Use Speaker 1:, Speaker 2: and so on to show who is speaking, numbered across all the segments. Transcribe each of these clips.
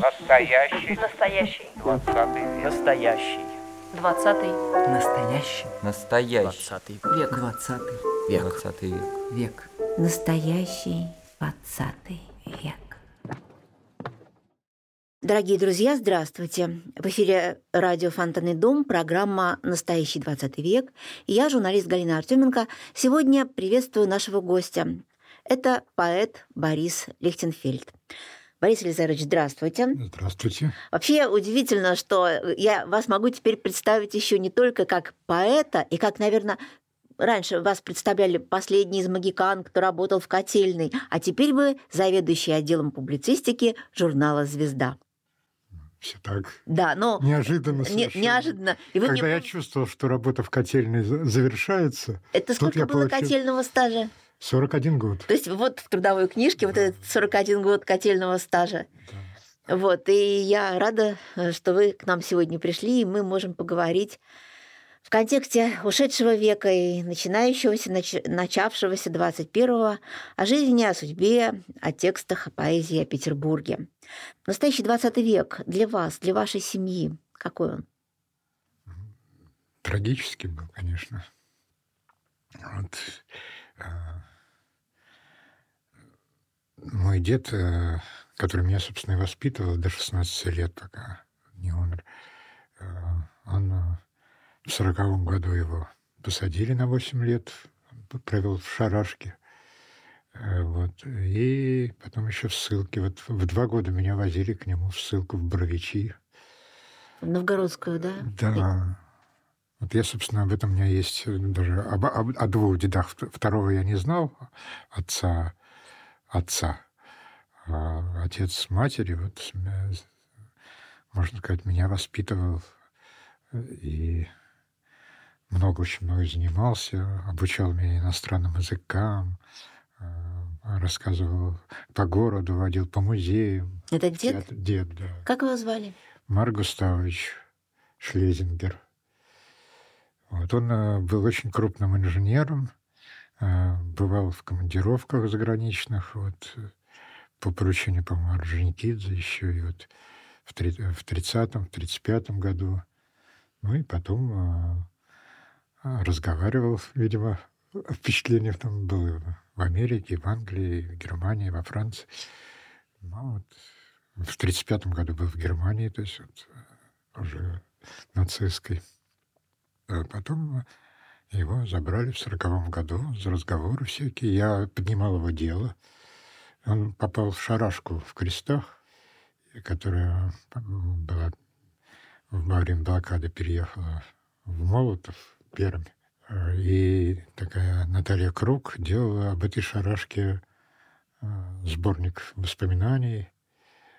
Speaker 1: Настоящий.
Speaker 2: Настоящий.
Speaker 1: Двадцатый век.
Speaker 3: Настоящий.
Speaker 2: Двадцатый.
Speaker 3: Настоящий.
Speaker 4: Настоящий.
Speaker 3: Двадцатый век.
Speaker 4: Двадцатый.
Speaker 3: Век.
Speaker 4: Двадцатый век.
Speaker 3: Век.
Speaker 5: Настоящий двадцатый век. Дорогие друзья, здравствуйте. В эфире радио «Фонтанный дом», программа «Настоящий 20 век». И я, журналист Галина Артеменко, сегодня приветствую нашего гостя. Это поэт Борис Лихтенфельд. Борис Елизарович, здравствуйте.
Speaker 6: Здравствуйте.
Speaker 5: Вообще удивительно, что я вас могу теперь представить еще не только как поэта, и как, наверное, раньше вас представляли последний из магикан, кто работал в котельной, а теперь вы заведующий отделом публицистики журнала «Звезда».
Speaker 6: Все так.
Speaker 5: Да, но
Speaker 6: Неожиданно
Speaker 5: не- неожиданно. И вы
Speaker 6: Когда
Speaker 5: мне-
Speaker 6: я чувствовал, что работа в котельной за- завершается,
Speaker 5: Это сколько было
Speaker 6: получил-
Speaker 5: котельного стажа?
Speaker 6: 41 год.
Speaker 5: То есть вот в трудовой книжке вот этот 41 год котельного стажа.
Speaker 6: Да.
Speaker 5: Вот, и я рада, э, что вы к нам сегодня пришли, и мы можем поговорить в контексте ушедшего века и начинающегося, нач- начавшегося 21-го, о жизни, о судьбе, о текстах, о поэзии, о Петербурге. Настоящий 20 век для вас, для вашей семьи, какой он?
Speaker 6: Трагический был, конечно. Вот, мой дед, э, который меня, собственно, и воспитывал до 16 лет, пока не умер, э, он э, в сороковом году его посадили на 8 лет, провел в шарашке. Вот. И потом еще в ссылке. Вот в два года меня возили к нему в ссылку в Боровичи.
Speaker 5: В Новгородскую, да?
Speaker 6: Да. Вот я, собственно, об этом у меня есть э, даже об, об- о двух дедах. Вт- Второго я не знал, отца, отца. А отец матери, вот, с- можно сказать, меня воспитывал э, и много, очень много занимался, обучал меня иностранным языкам, э, рассказывал по городу, водил по музеям.
Speaker 5: Это дед?
Speaker 6: Дед, да.
Speaker 5: Как его звали?
Speaker 6: Марк Густавович Шлезингер. Вот он э, был очень крупным инженером, э, бывал в командировках заграничных, вот, по поручению, по-моему, Орджоникидзе еще и вот в три- в 30-м, в 35-м году. Ну и потом э, разговаривал, видимо, впечатление там было в Америке, в Англии, в Германии, во Франции. Ну, вот в 1935 году был в Германии, то есть вот, уже нацистской. А потом его забрали в 1940 году за разговоры всякие. Я поднимал его дело. Он попал в шарашку в крестах, которая была во время блокады переехала в Молотов, Пермь. Э, И такая Наталья Круг делала об этой шарашке э, сборник воспоминаний.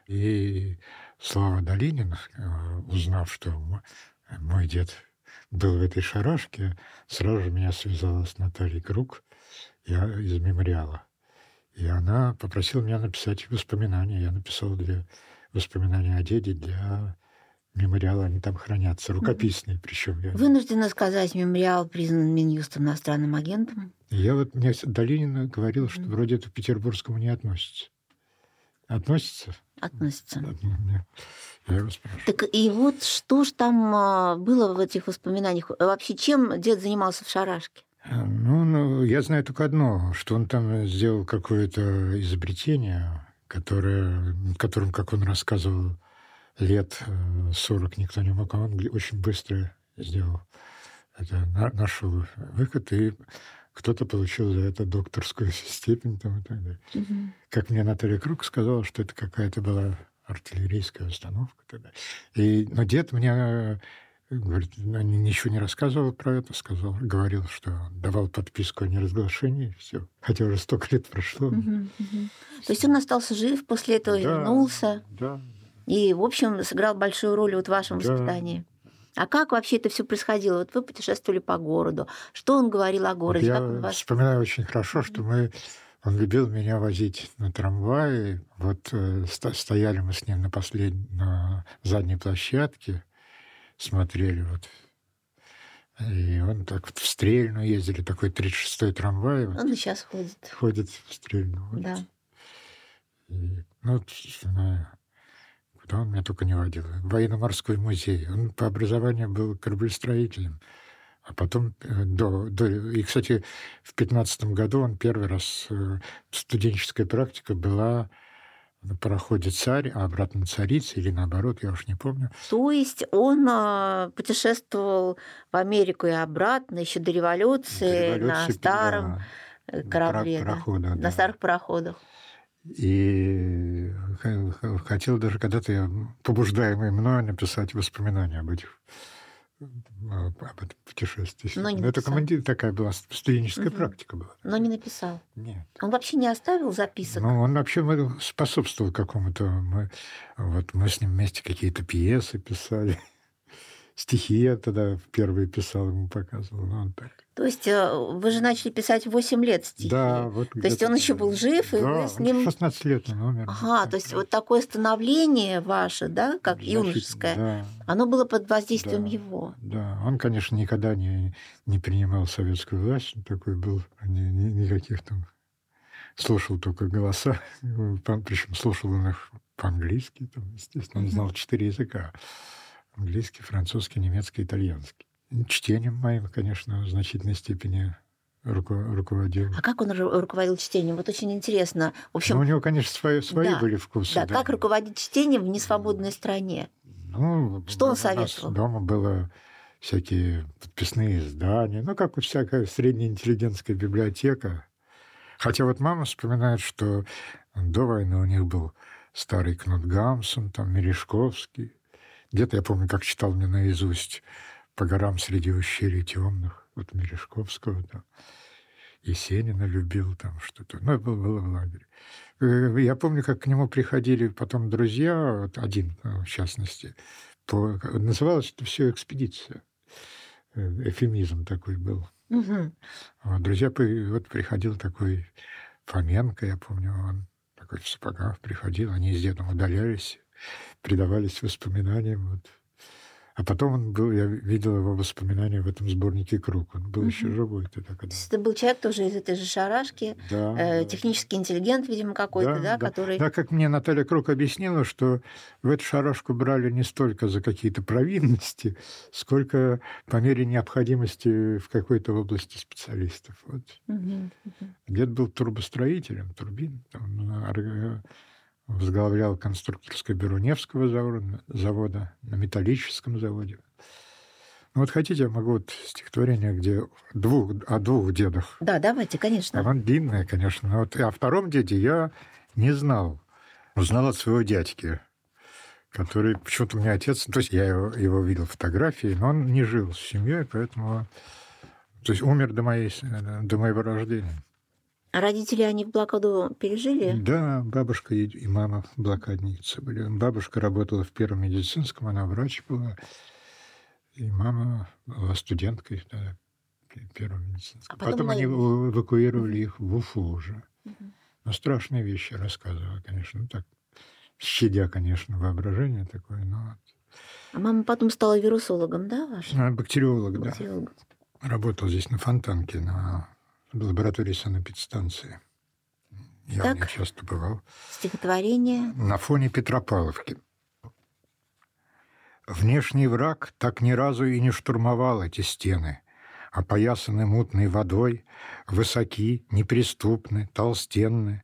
Speaker 6: И Слава Долинин, э, узнав, что мой дед был в этой шарашке, сразу же меня связала с Натальей Круг я из мемориала. И она попросила меня написать воспоминания. Я написал для воспоминания о деде для мемориала. Они там хранятся, рукописные причем. Я,
Speaker 5: Вынуждена сказать, мемориал признан Минюстом иностранным агентом.
Speaker 6: Я вот мне Долинина говорил, что вроде это к петербургскому не относится. Относится?
Speaker 5: Относится.
Speaker 6: Я его спрашиваю.
Speaker 5: Так и вот что ж там а, было в этих воспоминаниях? Вообще, чем дед занимался в шарашке?
Speaker 6: Э, Ну, ну, я знаю только одно, что он там сделал какое-то изобретение, которое, которым, как он рассказывал, лет э, 40 никто не мог, а он очень быстро сделал. Это на- нашел выход, и кто-то получил за это докторскую степень там, и так далее. Как мне Наталья Круг сказала, что это какая-то была артиллерийская установка. далее. И, но дед мне э, говорит, ну, ни- ничего не рассказывал про это, сказал, говорил, что давал подписку о неразглашении, все. Хотя уже столько лет прошло.
Speaker 5: Мгм, мгм. То есть он остался жив, после этого
Speaker 6: Да,
Speaker 5: вернулся
Speaker 6: Да.
Speaker 5: и, в общем, сыграл большую роль вот в вашем
Speaker 6: Да.
Speaker 5: воспитании. А как вообще это все происходило? Вот вы путешествовали по городу. Что он говорил о
Speaker 6: Вот
Speaker 5: городе?
Speaker 6: я
Speaker 5: Как он вас...
Speaker 6: вспоминаю очень хорошо, что мы он любил меня возить на трамвае. Вот э, стояли мы с ним на последней, на задней площадке, смотрели вот. И он так вот в Стрельну ездили, такой 36-й трамвай. вот
Speaker 5: Он и сейчас ходит.
Speaker 6: ходит в Стрельну. вот.
Speaker 5: Да.
Speaker 6: И, ну, вот, куда он меня только не водил. Военно-морской музей. Он по образованию был кораблестроителем. А потом, э, до, до, и, кстати, в 15 году он первый раз, э, студенческая практика была на пароходе «Царь», а обратно «Царица» или наоборот, я уж не помню.
Speaker 5: То есть он а, путешествовал в Америку и обратно еще до революции,
Speaker 6: До
Speaker 5: на
Speaker 6: революции,
Speaker 5: старом
Speaker 6: да,
Speaker 5: э, корабле, да,
Speaker 6: парохода,
Speaker 5: на
Speaker 6: да.
Speaker 5: старых пароходах.
Speaker 6: И хотел даже когда-то я, побуждаемый мною, написать воспоминания об этих об об этом путешествии.
Speaker 5: Но не
Speaker 6: это
Speaker 5: написал.
Speaker 6: команди- такая была студенческая
Speaker 5: Мгм.
Speaker 6: практика была.
Speaker 5: Но не написал.
Speaker 6: Нет.
Speaker 5: Он вообще не оставил записок.
Speaker 6: Ну, он вообще способствовал какому-то. Мы, вот мы с ним вместе какие-то пьесы писали. Стихи я тогда первые писал, ему показывал. Ну, он так.
Speaker 5: То есть э, вы же начали писать в 8 лет стихи.
Speaker 6: Да, вот
Speaker 5: То есть он еще был жив, и
Speaker 6: да,
Speaker 5: вы с ним...
Speaker 6: 16 лет он умер.
Speaker 5: Ага, то есть вот такое становление ваше, да, как
Speaker 6: Значит,
Speaker 5: юношеское,
Speaker 6: Да,
Speaker 5: оно было под воздействием
Speaker 6: Да.
Speaker 5: его.
Speaker 6: да. Он, конечно, никогда не, не принимал советскую власть. Такой был. Ни, ни- никаких там... Слушал только голоса. Причем слушал он их по-английски. Там, естественно, он знал четыре языка. Английский, французский, немецкий, итальянский. Чтением моим, конечно, в значительной степени руко- руководил.
Speaker 5: А как он ру- руководил чтением? Вот очень интересно. В
Speaker 6: Ну,
Speaker 5: общем,
Speaker 6: у него, конечно, свои, свои
Speaker 5: да,
Speaker 6: были вкусы.
Speaker 5: да, как руководить чтением в несвободной стране?
Speaker 6: Ну,
Speaker 5: Что он
Speaker 6: у нас
Speaker 5: советовал?
Speaker 6: дома было всякие подписные издания, ну, как вот всякая среднеинтеллигентская библиотека. Хотя вот мама вспоминает, что до войны у них был старый Кнут Гамсун, там Мережковский. Где-то я помню, как читал мне наизусть «По горам среди ущелий темных», вот Мережковского там. Есенина любил там что-то. Ну, было, было в лагере. Э, Я помню, как к нему приходили потом друзья, вот один э, в частности, по, называлось это все экспедиция. Э, Эфемизм такой был. Вот, друзья, вот приходил такой Фоменко, я помню, он такой в сапогах приходил, они с дедом удалялись, предавались воспоминаниям. Вот. А потом он был, я видел его воспоминания в этом сборнике «Круг». Он был еще
Speaker 5: Мгм.
Speaker 6: живой тогда,
Speaker 5: То
Speaker 6: когда...
Speaker 5: есть это был человек тоже из этой же шарашки,
Speaker 6: Да,
Speaker 5: э,
Speaker 6: да.
Speaker 5: технический интеллигент, видимо, какой-то, да, который...
Speaker 6: Да, как мне Наталья Круг объяснила, что в эту шарашку брали не столько за какие-то провинности, сколько по мере необходимости в какой-то области специалистов. Вот.
Speaker 5: Мгм, мгм.
Speaker 6: Дед был турбостроителем, турбин, ор- возглавлял конструкторское бюро Невского завода, завода на металлическом заводе. Ну вот хотите, я могу вот стихотворение, где двух, о двух дедах
Speaker 5: Да, давайте, конечно.
Speaker 6: оно длинное, конечно. Но вот о втором деде я не знал. Узнал от своего дядьки, который... Почему-то у меня отец... То есть я его, его видел фотографии, но он не жил с семьей, поэтому... То есть умер до, моей, до моего рождения.
Speaker 5: Родители, они в блокаду пережили?
Speaker 6: Да, бабушка и, мама блокадницы были. Бабушка работала в первом медицинском, она врач была. И мама была студенткой да, первого медицинского.
Speaker 5: А потом
Speaker 6: потом они эва- эвакуировали их в Уфу уже.
Speaker 5: Мгм.
Speaker 6: Ну, страшные вещи рассказывала, конечно. Ну, так, щадя, конечно, воображение такое, но...
Speaker 5: А мама потом стала вирусологом, да, ваша?
Speaker 6: Она бактериолог, да. Работал здесь на Фонтанке, на лаборатории санэпидстанции. Я
Speaker 5: Так.
Speaker 6: часто бывал.
Speaker 5: Стихотворение.
Speaker 6: На фоне Петропавловки. Внешний враг так ни разу и не штурмовал эти стены, опоясаны мутной водой, высоки, неприступны, толстенны.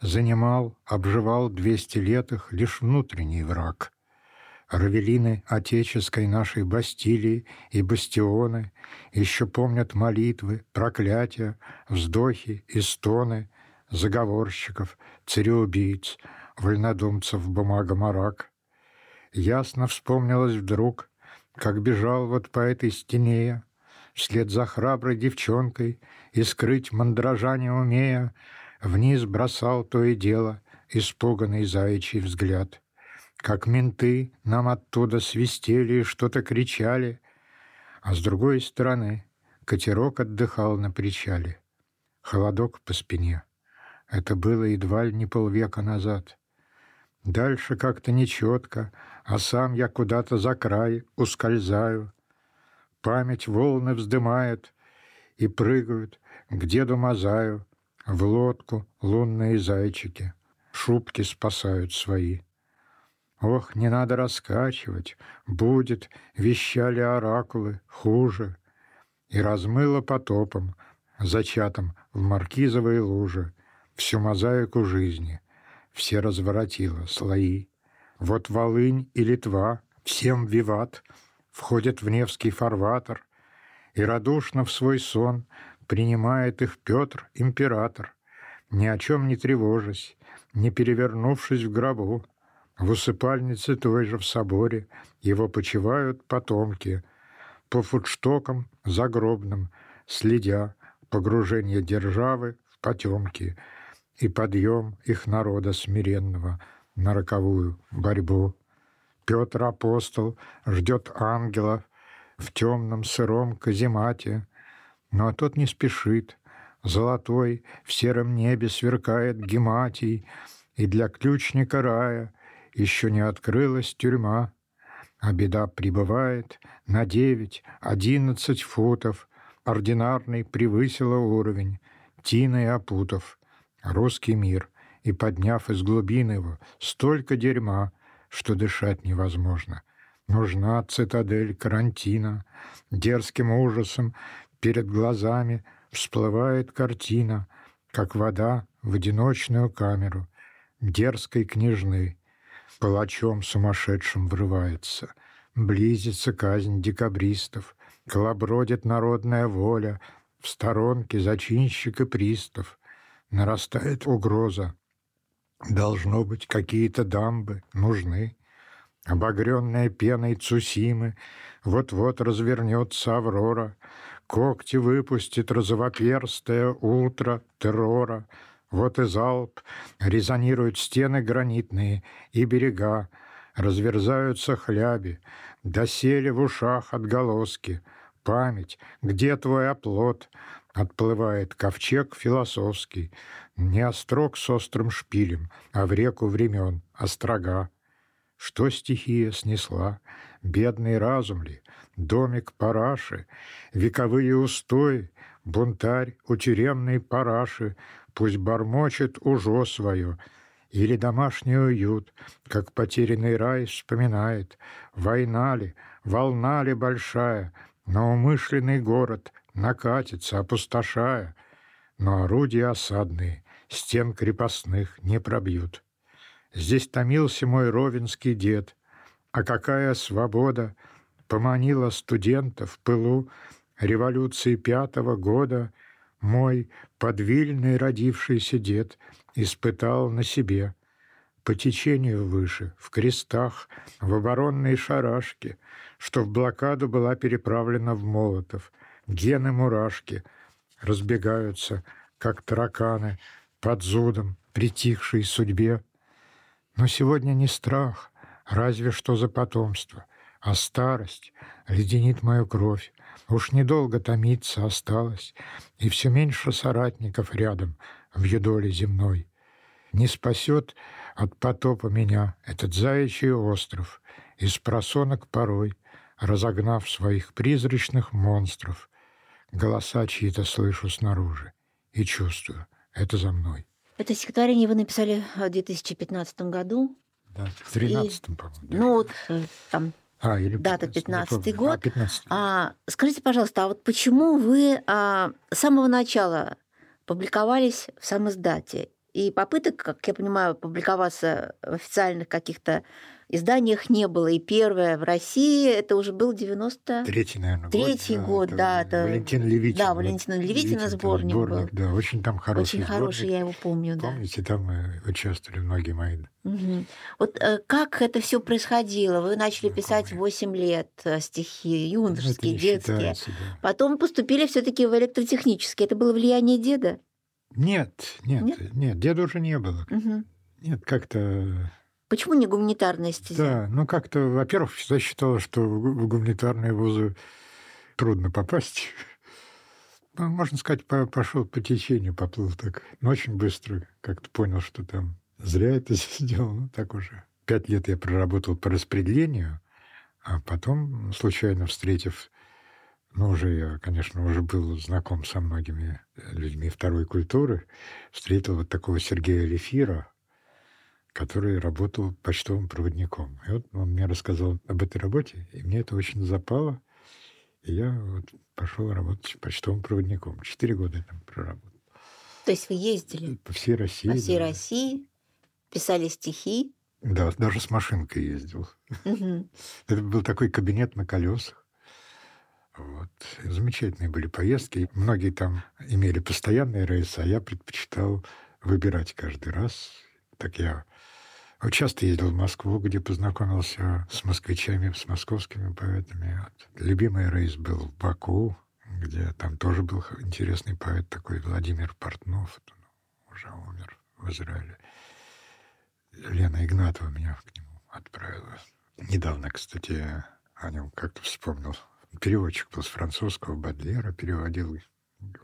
Speaker 6: Занимал, обживал двести лет их лишь внутренний враг. Равелины отеческой нашей Бастилии и бастионы еще помнят молитвы, проклятия, вздохи и стоны заговорщиков, цареубийц, вольнодумцев бумагомарак. Ясно вспомнилось вдруг, как бежал вот по этой стене вслед за храброй девчонкой, и скрыть мандража не умея, вниз бросал то и дело испуганный заячий взгляд. Как менты нам оттуда свистели и что-то кричали, а с другой стороны катерок отдыхал на причале. Холодок по спине. Это было едва ли не полвека назад. Дальше как-то нечетко, а сам я куда-то за край ускользаю. Память волны вздымает и прыгают к деду Мазаю в лодку лунные зайчики. шубки спасают свои. Ох, не надо раскачивать, будет, вещали оракулы, хуже. И размыло потопом, зачатом в маркизовой луже, всю мозаику жизни, все разворотило слои. Вот Волынь и Литва, всем виват, входят в Невский фарватер, и радушно в свой сон принимает их Петр, император, ни о чем не тревожась, не перевернувшись в гробу, в усыпальнице той же в соборе его почивают потомки, по фудштокам загробным, следя погружение державы в потемки и подъем их народа смиренного на роковую борьбу. Петр апостол ждет ангела в темном сыром каземате, но тот не спешит. Золотой в сером небе сверкает гематий, и для ключника рая еще не открылась тюрьма, а беда прибывает на девять-одиннадцать футов, ординарный превысила уровень, тиной опутав русский мир. И подняв из глубин его столько дерьма, что дышать невозможно. Нужна цитадель карантина, дерзким ужасом перед глазами всплывает картина, как вода в одиночную камеру дерзкой княжны, палачом сумасшедшим врывается. Близится казнь декабристов, колобродит народная воля, в сторонке зачинщик и пристав. Нарастает угроза. Должно быть, какие-то дамбы нужны. Обогренная пеной Цусимы, вот-вот развернется Аврора, когти выпустит розовоперстое утро террора, вот и залп, резонируют стены гранитные и берега, разверзаются хляби, досели в ушах отголоски. Память, где твой оплот? Отплывает ковчег философский, не острог с острым шпилем, а в реку времен, острога. Что стихия снесла? Бедный разум ли? Домик параши? Вековые устои? Бунтарь у тюремной параши? Пусть бормочет ужо свое, или домашний уют, как потерянный рай вспоминает. Война ли, волна ли большая, на умышленный город накатится, опустошая, но орудия осадные стен крепостных не пробьют. Здесь томился мой ровенский дед. А какая свобода поманила студента в пылу революции пятого года мой подвильный родившийся дед испытал на себе по течению выше, в крестах, в оборонной шарашке, что в блокаду была переправлена в Молотов. Гены-мурашки разбегаются, как тараканы, под зудом, притихшей судьбе. Но сегодня не страх, разве что за потомство, а старость леденит мою кровь. Уж недолго томиться осталось, и все меньше соратников рядом в юдоле земной. Не спасет от потопа меня этот заячий остров, из просонок порой, разогнав своих призрачных монстров. Голоса чьи-то слышу снаружи и чувствую, это за мной.
Speaker 5: Это стихотворение вы написали в 2015 году.
Speaker 6: Да, в 13 по-моему.
Speaker 5: Ну, вот э, там
Speaker 6: а, или
Speaker 5: дата 15 год.
Speaker 6: А, 15
Speaker 5: а, скажите, пожалуйста, а вот почему вы а, с самого начала публиковались в самоиздате? И попыток, как я понимаю, публиковаться в официальных каких-то изданиях не было. И первое в России это уже был 90...
Speaker 6: Третий, наверное,
Speaker 5: Третий год,
Speaker 6: это
Speaker 5: да. Это...
Speaker 6: Валентин Левитин.
Speaker 5: Да,
Speaker 6: вот.
Speaker 5: Валентина Левитина сборник, был.
Speaker 6: Да, очень там хороший
Speaker 5: Очень хороший,
Speaker 6: сборник.
Speaker 5: я его помню, да.
Speaker 6: Помните, там э, участвовали многие мои
Speaker 5: Мгм. Вот э, как это все происходило? Вы начали
Speaker 6: Ну,
Speaker 5: писать
Speaker 6: помню.
Speaker 5: 8 лет э, стихи,
Speaker 6: Ну,
Speaker 5: юношеские,
Speaker 6: не
Speaker 5: детские.
Speaker 6: считается, да.
Speaker 5: Потом поступили все-таки в электротехнический. Это было влияние деда?
Speaker 6: Нет, нет,
Speaker 5: Нет?
Speaker 6: нет, деда уже не было.
Speaker 5: Мгм.
Speaker 6: Нет, как-то...
Speaker 5: Почему не гуманитарная стезя?
Speaker 6: Да, ну как-то, во-первых, всегда считала, что в гу- в гуманитарные вузы трудно попасть. Ну, Можно сказать, по- пошел по течению, поплыл так. Но очень быстро как-то понял, что там зря это сделал. Ну, так уже. Пять лет я проработал по распределению, а потом, случайно встретив, ну, уже я, конечно, уже был знаком со многими людьми второй культуры, встретил вот такого Сергея Лефира, который работал почтовым проводником. И вот он мне рассказал об этой работе, и мне это очень запало. И я вот пошел работать почтовым проводником. Четыре года там проработал.
Speaker 5: То есть вы ездили
Speaker 6: По всей России.
Speaker 5: по всей
Speaker 6: да.
Speaker 5: России, писали стихи.
Speaker 6: Да, даже с машинкой ездил.
Speaker 5: Мгм.
Speaker 6: Это был такой кабинет на колесах. Вот. И Замечательные были поездки. Многие там имели постоянные рейсы, а я предпочитал выбирать каждый раз. Так я часто ездил в Москву, где познакомился с москвичами, с московскими поэтами. Вот. Любимый рейс был в Баку, где там тоже был интересный поэт такой Владимир Портнов. Он уже умер в Израиле. Лена Игнатова меня к нему отправила. Недавно, кстати, о нем как-то вспомнил. Переводчик был с французского, Бадлера переводил.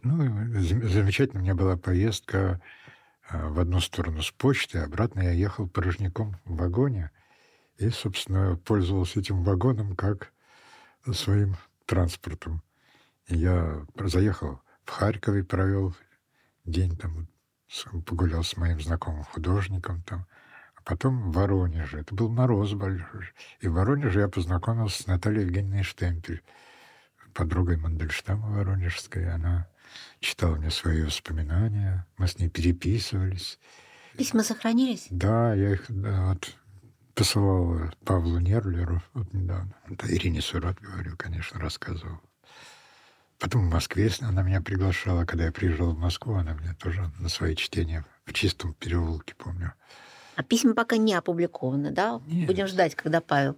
Speaker 6: Ну, замечательно у меня была поездка а, в одну сторону с почты, обратно я ехал порожняком в вагоне и, собственно, пользовался этим вагоном как своим транспортом. И я заехал в Харькове, провел день там, погулял с моим знакомым художником там, а потом в Воронеже. Это был мороз большой. И в Воронеже я познакомился с Натальей Евгеньевной Штемпель, подругой Мандельштама Воронежской. Она читала мне свои воспоминания, мы с ней переписывались.
Speaker 5: Письма сохранились?
Speaker 6: Да, я их да, вот, посылал Павлу Нерлеру вот недавно. Да, Ирине Сурат, говорю, конечно, рассказывал. Потом в Москве она меня приглашала, когда я приезжал в Москву, она меня тоже на свои чтения в чистом переулке, помню.
Speaker 5: А письма пока не опубликованы, да?
Speaker 6: Нет.
Speaker 5: Будем ждать, когда Павел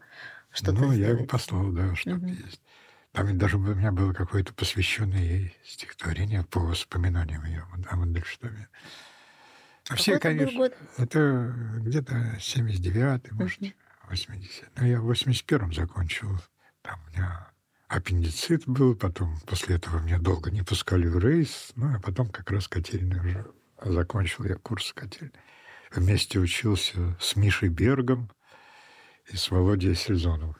Speaker 5: что-то
Speaker 6: ну, я ему
Speaker 5: сделает.
Speaker 6: послал, да, что-то
Speaker 5: Мгм.
Speaker 6: есть. Там даже у меня было какое-то посвященное ей стихотворение по воспоминаниям ее о Мандельштаме. А все, конечно,
Speaker 5: год?
Speaker 6: это где-то 79-й, может,
Speaker 5: Мгм.
Speaker 6: 80 Ну, я в 81-м закончил. Там у меня аппендицит был, потом после этого меня долго не пускали в рейс, ну, а потом как раз котельный уже закончил я курс котельный. Вместе учился с Мишей Бергом и с Володей Сельзоновым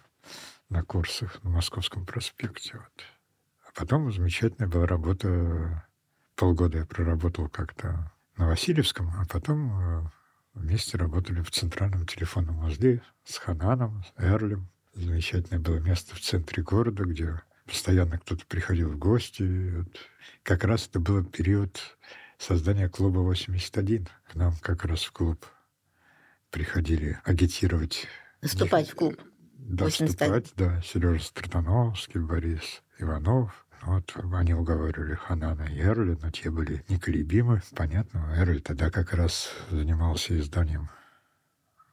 Speaker 6: на курсах на Московском проспекте. Вот. А потом замечательная была работа. Полгода я проработал как-то на Васильевском, а потом э, вместе работали в центральном телефонном узле с Хананом, с Эрлем. Замечательное было место в центре города, где постоянно кто-то приходил в гости. Вот как раз это был период создания клуба 81. К нам как раз в клуб приходили агитировать
Speaker 5: Вступать в клуб.
Speaker 6: Да,
Speaker 5: 81.
Speaker 6: вступать, да, Сережа Стратановский, Борис Иванов. Вот они уговаривали Ханана и Эрли, но те были неколебимы. Понятно, Эрли тогда как раз занимался изданием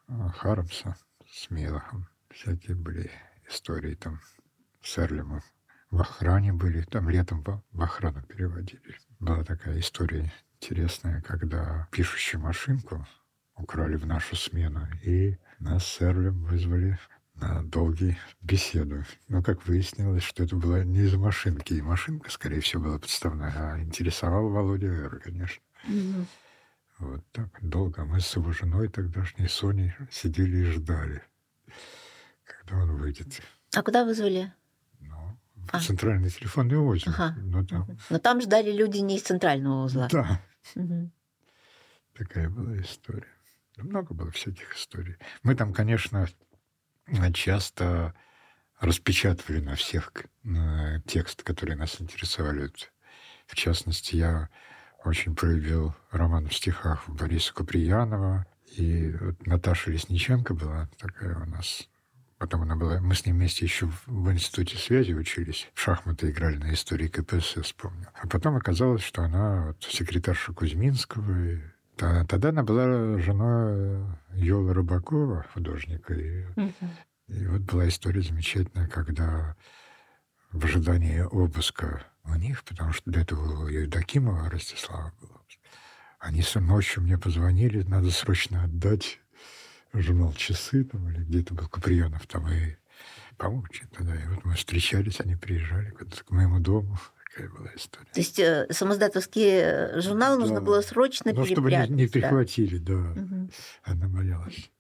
Speaker 6: а, Харамса с Мелахом. Всякие были истории там с Эрлем. В охране были, там летом в охрану переводили. Была такая история интересная, когда пишущую машинку украли в нашу смену, и нас с Эрлем вызвали на долгие беседу. Но как выяснилось, что это была не из машинки, и машинка, скорее всего, была подставная, а интересовал Володя Эр, конечно.
Speaker 5: Мгм.
Speaker 6: Вот так долго мы с его женой тогдашней Соней сидели и ждали, когда он выйдет.
Speaker 5: А куда вызвали?
Speaker 6: Ну, в
Speaker 5: А.
Speaker 6: центральный телефонный узел.
Speaker 5: Ага.
Speaker 6: Ну, там,
Speaker 5: Но там ждали люди не из центрального узла.
Speaker 6: да,
Speaker 5: Мгм.
Speaker 6: такая была история. Много было всяких историй. Мы там, конечно, часто распечатывали на всех э, тексты, которые нас интересовали. В частности, я очень полюбил роман в стихах Бориса Куприянова. И вот Наташа Лесниченко была такая у нас. Потом она была... Мы с ней вместе еще в институте связи учились. В шахматы играли на истории КПСС, помню. А потом оказалось, что она вот, секретарша Кузьминского. Тогда она была женой Йола Рыбакова, художника. И и вот была история замечательная, когда в ожидании обыска у них, потому что до этого у Евдокимова Ростислава было, они с ночью мне позвонили, надо срочно отдать журнал «Часы» там, или где-то был Куприянов там, и помочь тогда. И вот мы встречались, они приезжали к моему дому. Такая была история.
Speaker 5: То есть э, самоздатовские э, журналы нужно
Speaker 6: Да.
Speaker 5: было срочно
Speaker 6: Ну, чтобы не, не
Speaker 5: да.
Speaker 6: прихватили, да.
Speaker 5: Мгм.
Speaker 6: Она боялась.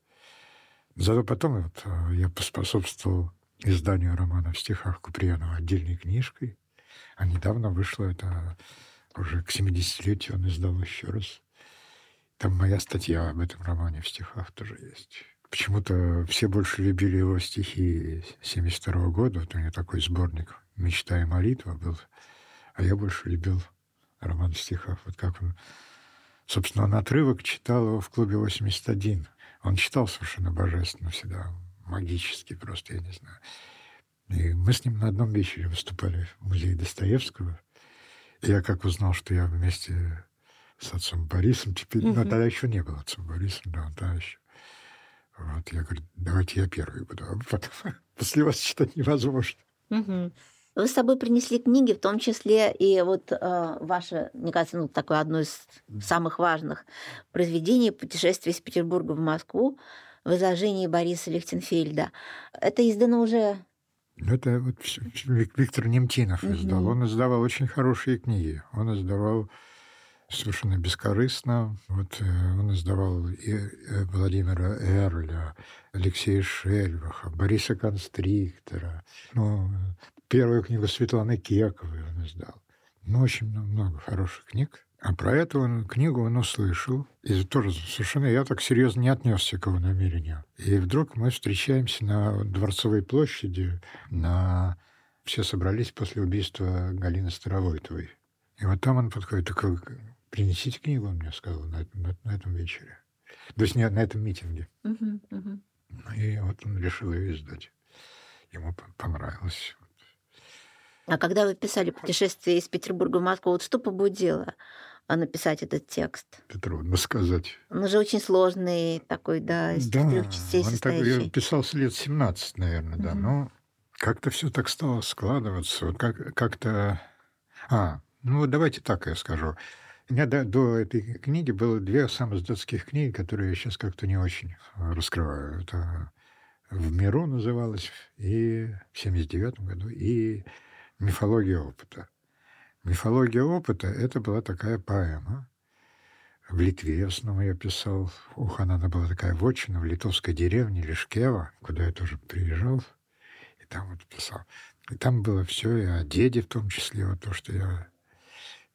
Speaker 6: Зато потом вот, э, я поспособствовал изданию романа в стихах Куприянова отдельной книжкой. А недавно вышло это уже к 70-летию он издал еще раз. Там моя статья об этом романе в стихах тоже есть. Почему-то все больше любили его стихи 72 года. Вот у него такой сборник «Мечта и молитва» был. А я больше любил роман в стихах. Вот как он... Собственно, он отрывок читал его в клубе 81. Он читал совершенно божественно всегда, магически просто, я не знаю. И мы с ним на одном вечере выступали в музее Достоевского. И я как узнал, что я вместе с отцом Борисом теперь... Mm-hmm. Ну, тогда еще не был отцом Борисом, да, тогда еще. Вот, я говорю, давайте я первый буду. А потом, после вас читать невозможно.
Speaker 5: Угу. Вы с собой принесли книги, в том числе и вот э, ваше, мне кажется, ну, такое одно из самых важных произведений «Путешествие из Петербурга в Москву» в изложении Бориса Лихтенфельда. Это издано уже...
Speaker 6: Ну, это вот Виктор Немтинов издал. Угу. Он издавал очень хорошие книги. Он издавал совершенно бескорыстно. Вот э, он издавал и э, Владимира Эрля, Алексея Шельваха, Бориса Констриктора, ну, Первую книгу Светланы Кековой он издал. Ну, очень много хороших книг. А про эту он, книгу он услышал. И тоже совершенно я так серьезно не отнесся к его намерению. И вдруг мы встречаемся на Дворцовой площади. На... Все собрались после убийства Галины Старовойтовой. И вот там он подходит, такой, принесите книгу, он мне сказал, на, на, на этом вечере. То есть не на этом митинге. Uh-huh, uh-huh. И вот он решил ее издать. Ему понравилось.
Speaker 5: А когда вы писали «Путешествие из Петербурга в Москву», вот что побудило а, написать этот текст?
Speaker 6: Это трудно сказать.
Speaker 5: Он же очень сложный такой, да, из
Speaker 6: да,
Speaker 5: четырех частей
Speaker 6: он
Speaker 5: состоящий.
Speaker 6: Так, писался лет 17, наверное, да, угу. но как-то все так стало складываться, вот как, как-то... А, ну вот давайте так я скажу. У меня до, до этой книги было две самоздатских книги, которые я сейчас как-то не очень раскрываю. Это «В миру» называлось, и в 79 году, и мифология опыта. Мифология опыта — это была такая поэма. В Литве в основном я писал. У Ханана была такая вотчина в литовской деревне Лишкева, куда я тоже приезжал. И там вот писал. И там было все, и о деде в том числе, вот то, что я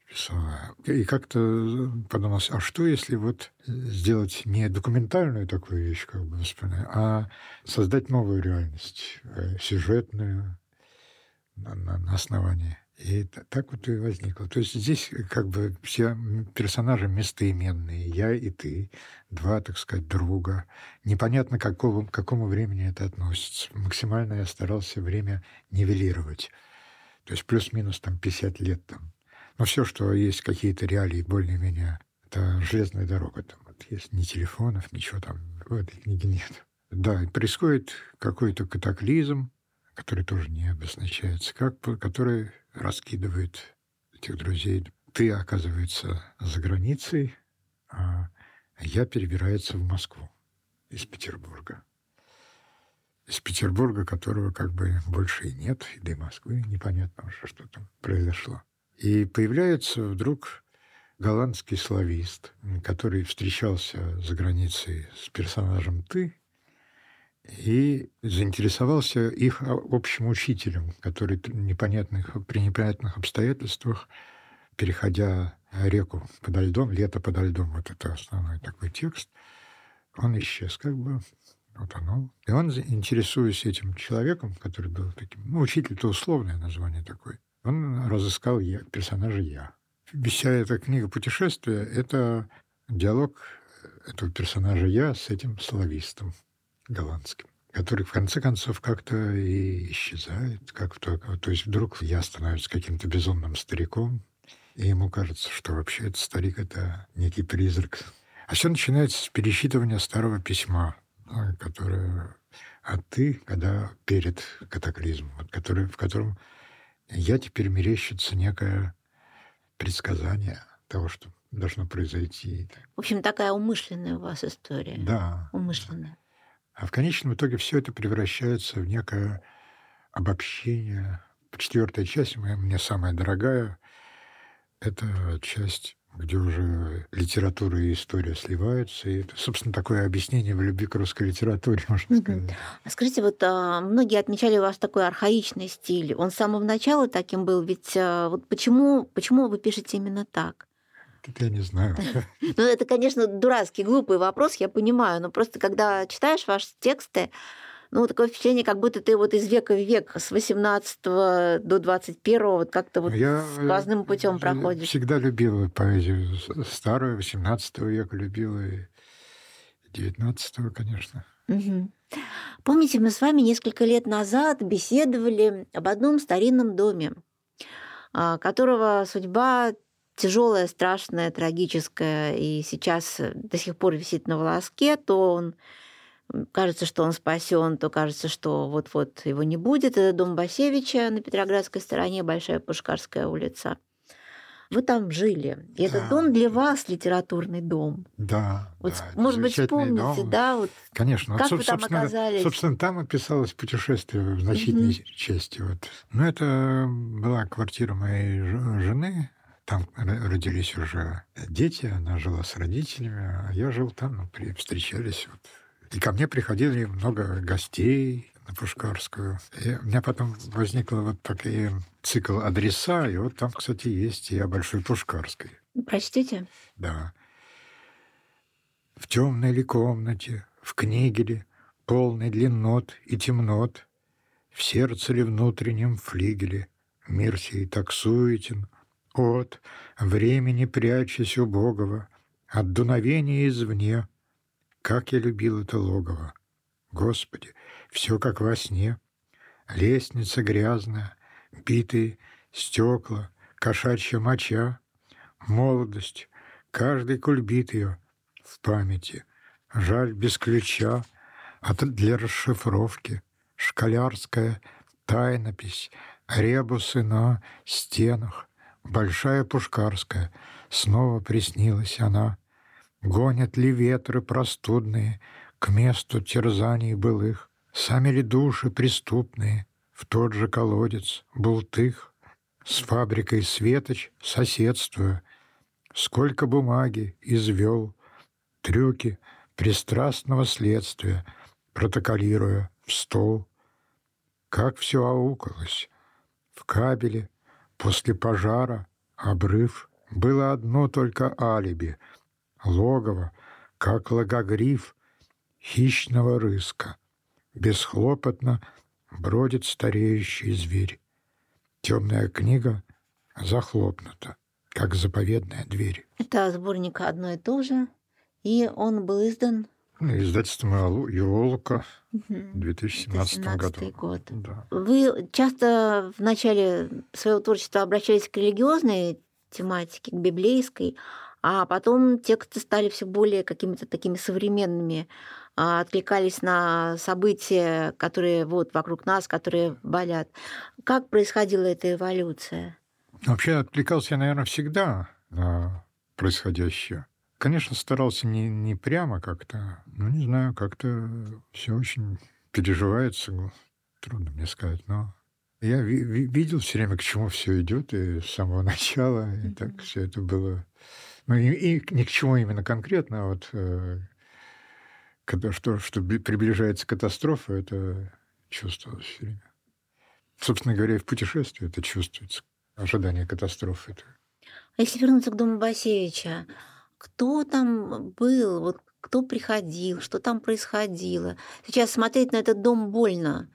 Speaker 6: писал. И как-то подумалось, а что если вот сделать не документальную такую вещь, как бы воспоминание, а создать новую реальность, э, сюжетную, на, на, на основании. И так вот и возникло. То есть здесь как бы все персонажи местоименные, я и ты, два, так сказать, друга. Непонятно, к какому, к какому времени это относится. Максимально я старался время нивелировать. То есть плюс-минус там 50 лет там. Но все, что есть какие-то реалии более-менее, это железная дорога. Там вот есть ни телефонов, ничего там в этой книге нет. Да, происходит какой-то катаклизм, который тоже не обозначается, как, который раскидывает этих друзей. Ты, оказывается, за границей, а я перебирается в Москву из Петербурга. Из Петербурга, которого как бы больше и нет, и до Москвы непонятно уже, что там произошло. И появляется вдруг голландский славист, который встречался за границей с персонажем «ты», и заинтересовался их общим учителем, который непонятных, при непонятных обстоятельствах, переходя реку подо льдом, лето подо льдом, вот это основной такой текст, он исчез как бы, утонул. И он, интересуясь этим человеком, который был таким, ну, учитель-то условное название такое, он разыскал я, персонажа «Я». Вся эта книга «Путешествие» — это диалог этого персонажа «Я» с этим славистом голландским, который в конце концов как-то и исчезает, как то, то есть вдруг я становлюсь каким-то безумным стариком, и ему кажется, что вообще этот старик — это некий призрак. А все начинается с пересчитывания старого письма, ну, которое а ты, когда перед катаклизмом, который, в котором я теперь мерещится некое предсказание того, что должно произойти.
Speaker 5: В общем, такая умышленная у вас история.
Speaker 6: Да.
Speaker 5: Умышленная.
Speaker 6: А в конечном итоге все это превращается в некое обобщение. Четвертая часть, мне самая дорогая, это часть где уже литература и история сливаются. И это, собственно, такое объяснение в любви к русской литературе, можно сказать.
Speaker 5: А скажите, вот а, многие отмечали у вас такой архаичный стиль. Он с самого начала таким был. Ведь а, вот почему, почему вы пишете именно так?
Speaker 6: Это я не знаю.
Speaker 5: Ну, это, конечно, дурацкий, глупый вопрос, я понимаю, но просто когда читаешь ваши тексты, ну, такое впечатление, как будто ты вот из века в век, с 18 до 21 вот как-то вот
Speaker 6: Я
Speaker 5: сквозным путем
Speaker 6: э,
Speaker 5: проходишь.
Speaker 6: всегда любил поэзию старую, 18 века любил и 19 конечно.
Speaker 5: Мгм. Помните, мы с вами несколько лет назад беседовали об одном старинном доме, а, которого судьба тяжелая, страшная, трагическая, и сейчас э, до сих пор висит на волоске, то он кажется, что он спасен, то кажется, что вот-вот его не будет. Это дом Басевича на Петроградской стороне, Большая Пушкарская улица. Вы там жили. И этот
Speaker 6: Да.
Speaker 5: дом для вас литературный дом.
Speaker 6: Да,
Speaker 5: Вот,
Speaker 6: да,
Speaker 5: может быть, вспомните,
Speaker 6: дом.
Speaker 5: да, вот
Speaker 6: Конечно.
Speaker 5: Как
Speaker 6: вот,
Speaker 5: вы там оказались?
Speaker 6: Собственно, там описалось путешествие в значительной
Speaker 5: Мгм.
Speaker 6: части. Вот. Но это была квартира моей жены. Там родились уже дети, она жила с родителями, а я жил там, ну, при, встречались. Вот. И ко мне приходили много гостей на Пушкарскую. И у меня потом возникла вот такой цикл адреса, и вот там, кстати, есть и о Большой Пушкарской.
Speaker 5: прочтите.
Speaker 6: Да. В темной ли комнате, в книге ли, полной длиннот и темнот, в сердце ли внутреннем флигеле, мир сей так суетен, от времени прячась убогого, от дуновения извне, как я любил это логово. Господи, все как во сне, лестница грязная, битые стекла, кошачья моча, молодость, каждый кульбит ее в памяти. Жаль без ключа, а для расшифровки школярская тайнопись, ребусы на стенах, большая пушкарская, снова приснилась она. Гонят ли ветры простудные к месту терзаний былых, сами ли души преступные в тот же колодец бултых, с фабрикой Светоч соседствуя, сколько бумаги извел, трюки пристрастного следствия, протоколируя в стол. Как все аукалось. В кабеле после пожара обрыв было одно только алиби — логово, как логогриф хищного рыска. Бесхлопотно бродит стареющий зверь. Темная книга захлопнута, как заповедная дверь.
Speaker 5: Это сборник одно и то же. И он был издан
Speaker 6: Издательство «Алу- «Иолка»
Speaker 5: мгм,
Speaker 6: в 2017
Speaker 5: 2017
Speaker 6: году.
Speaker 5: год.
Speaker 6: Да.
Speaker 5: Вы часто в начале своего творчества обращались к религиозной тематике, к библейской, а потом тексты стали все более какими-то такими современными, а, откликались на события, которые вот вокруг нас, которые болят. Как происходила эта эволюция?
Speaker 6: Вообще отвлекался я, наверное, всегда на происходящее. Конечно, старался не, не прямо как-то, ну, не знаю, как-то все очень переживается, трудно мне сказать, но я ви- ви- видел все время, к чему все идет, и с самого начала, и так все это было. Ну, и, и ни к чему именно конкретно, а вот э, когда что, что приближается катастрофа, это чувствовалось все время. Собственно говоря, и в путешествии это чувствуется. Ожидание катастрофы. Это
Speaker 5: А если вернуться к дому Басевича, кто там был, вот кто приходил, что там происходило? Сейчас смотреть на этот дом больно.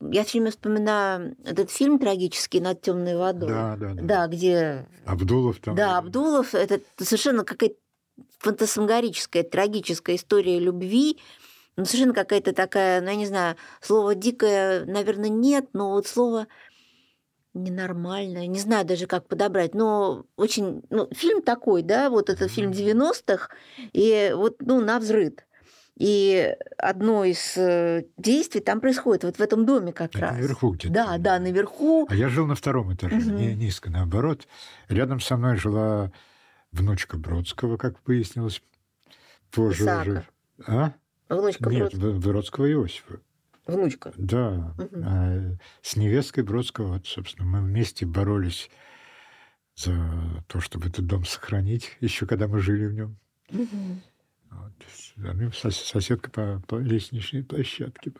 Speaker 5: Я все время вспоминаю этот фильм трагический над темной водой.
Speaker 6: Да, да, да.
Speaker 5: Да, где
Speaker 6: Абдулов там.
Speaker 5: да, Абдулов, это совершенно какая-то фантасмагорическая, трагическая история любви. Ну, совершенно какая-то такая, ну, я не знаю, слово дикое, наверное, нет, но вот слово ненормальное, не знаю даже, как подобрать, но очень... Ну, фильм такой, да, вот это фильм 90-х, и вот, ну, на взрыд. И одно из э, действий там происходит вот в этом доме как
Speaker 6: Это
Speaker 5: раз.
Speaker 6: наверху где-то.
Speaker 5: Да, да, наверху.
Speaker 6: А я жил на втором этаже,
Speaker 5: Мгм.
Speaker 6: не низко, наоборот. Рядом со мной жила внучка Бродского, как выяснилось. Позже
Speaker 5: Исаака.
Speaker 6: уже. А?
Speaker 5: Внучка
Speaker 6: Нет,
Speaker 5: Бродского.
Speaker 6: Бродского Иосифа.
Speaker 5: Внучка.
Speaker 6: Да. А с невесткой Бродского, вот, собственно, мы вместе боролись за то, чтобы этот дом сохранить, еще когда мы жили в нем.
Speaker 5: Мгм.
Speaker 6: Вот. Сос- соседка по, по лестничной площадке.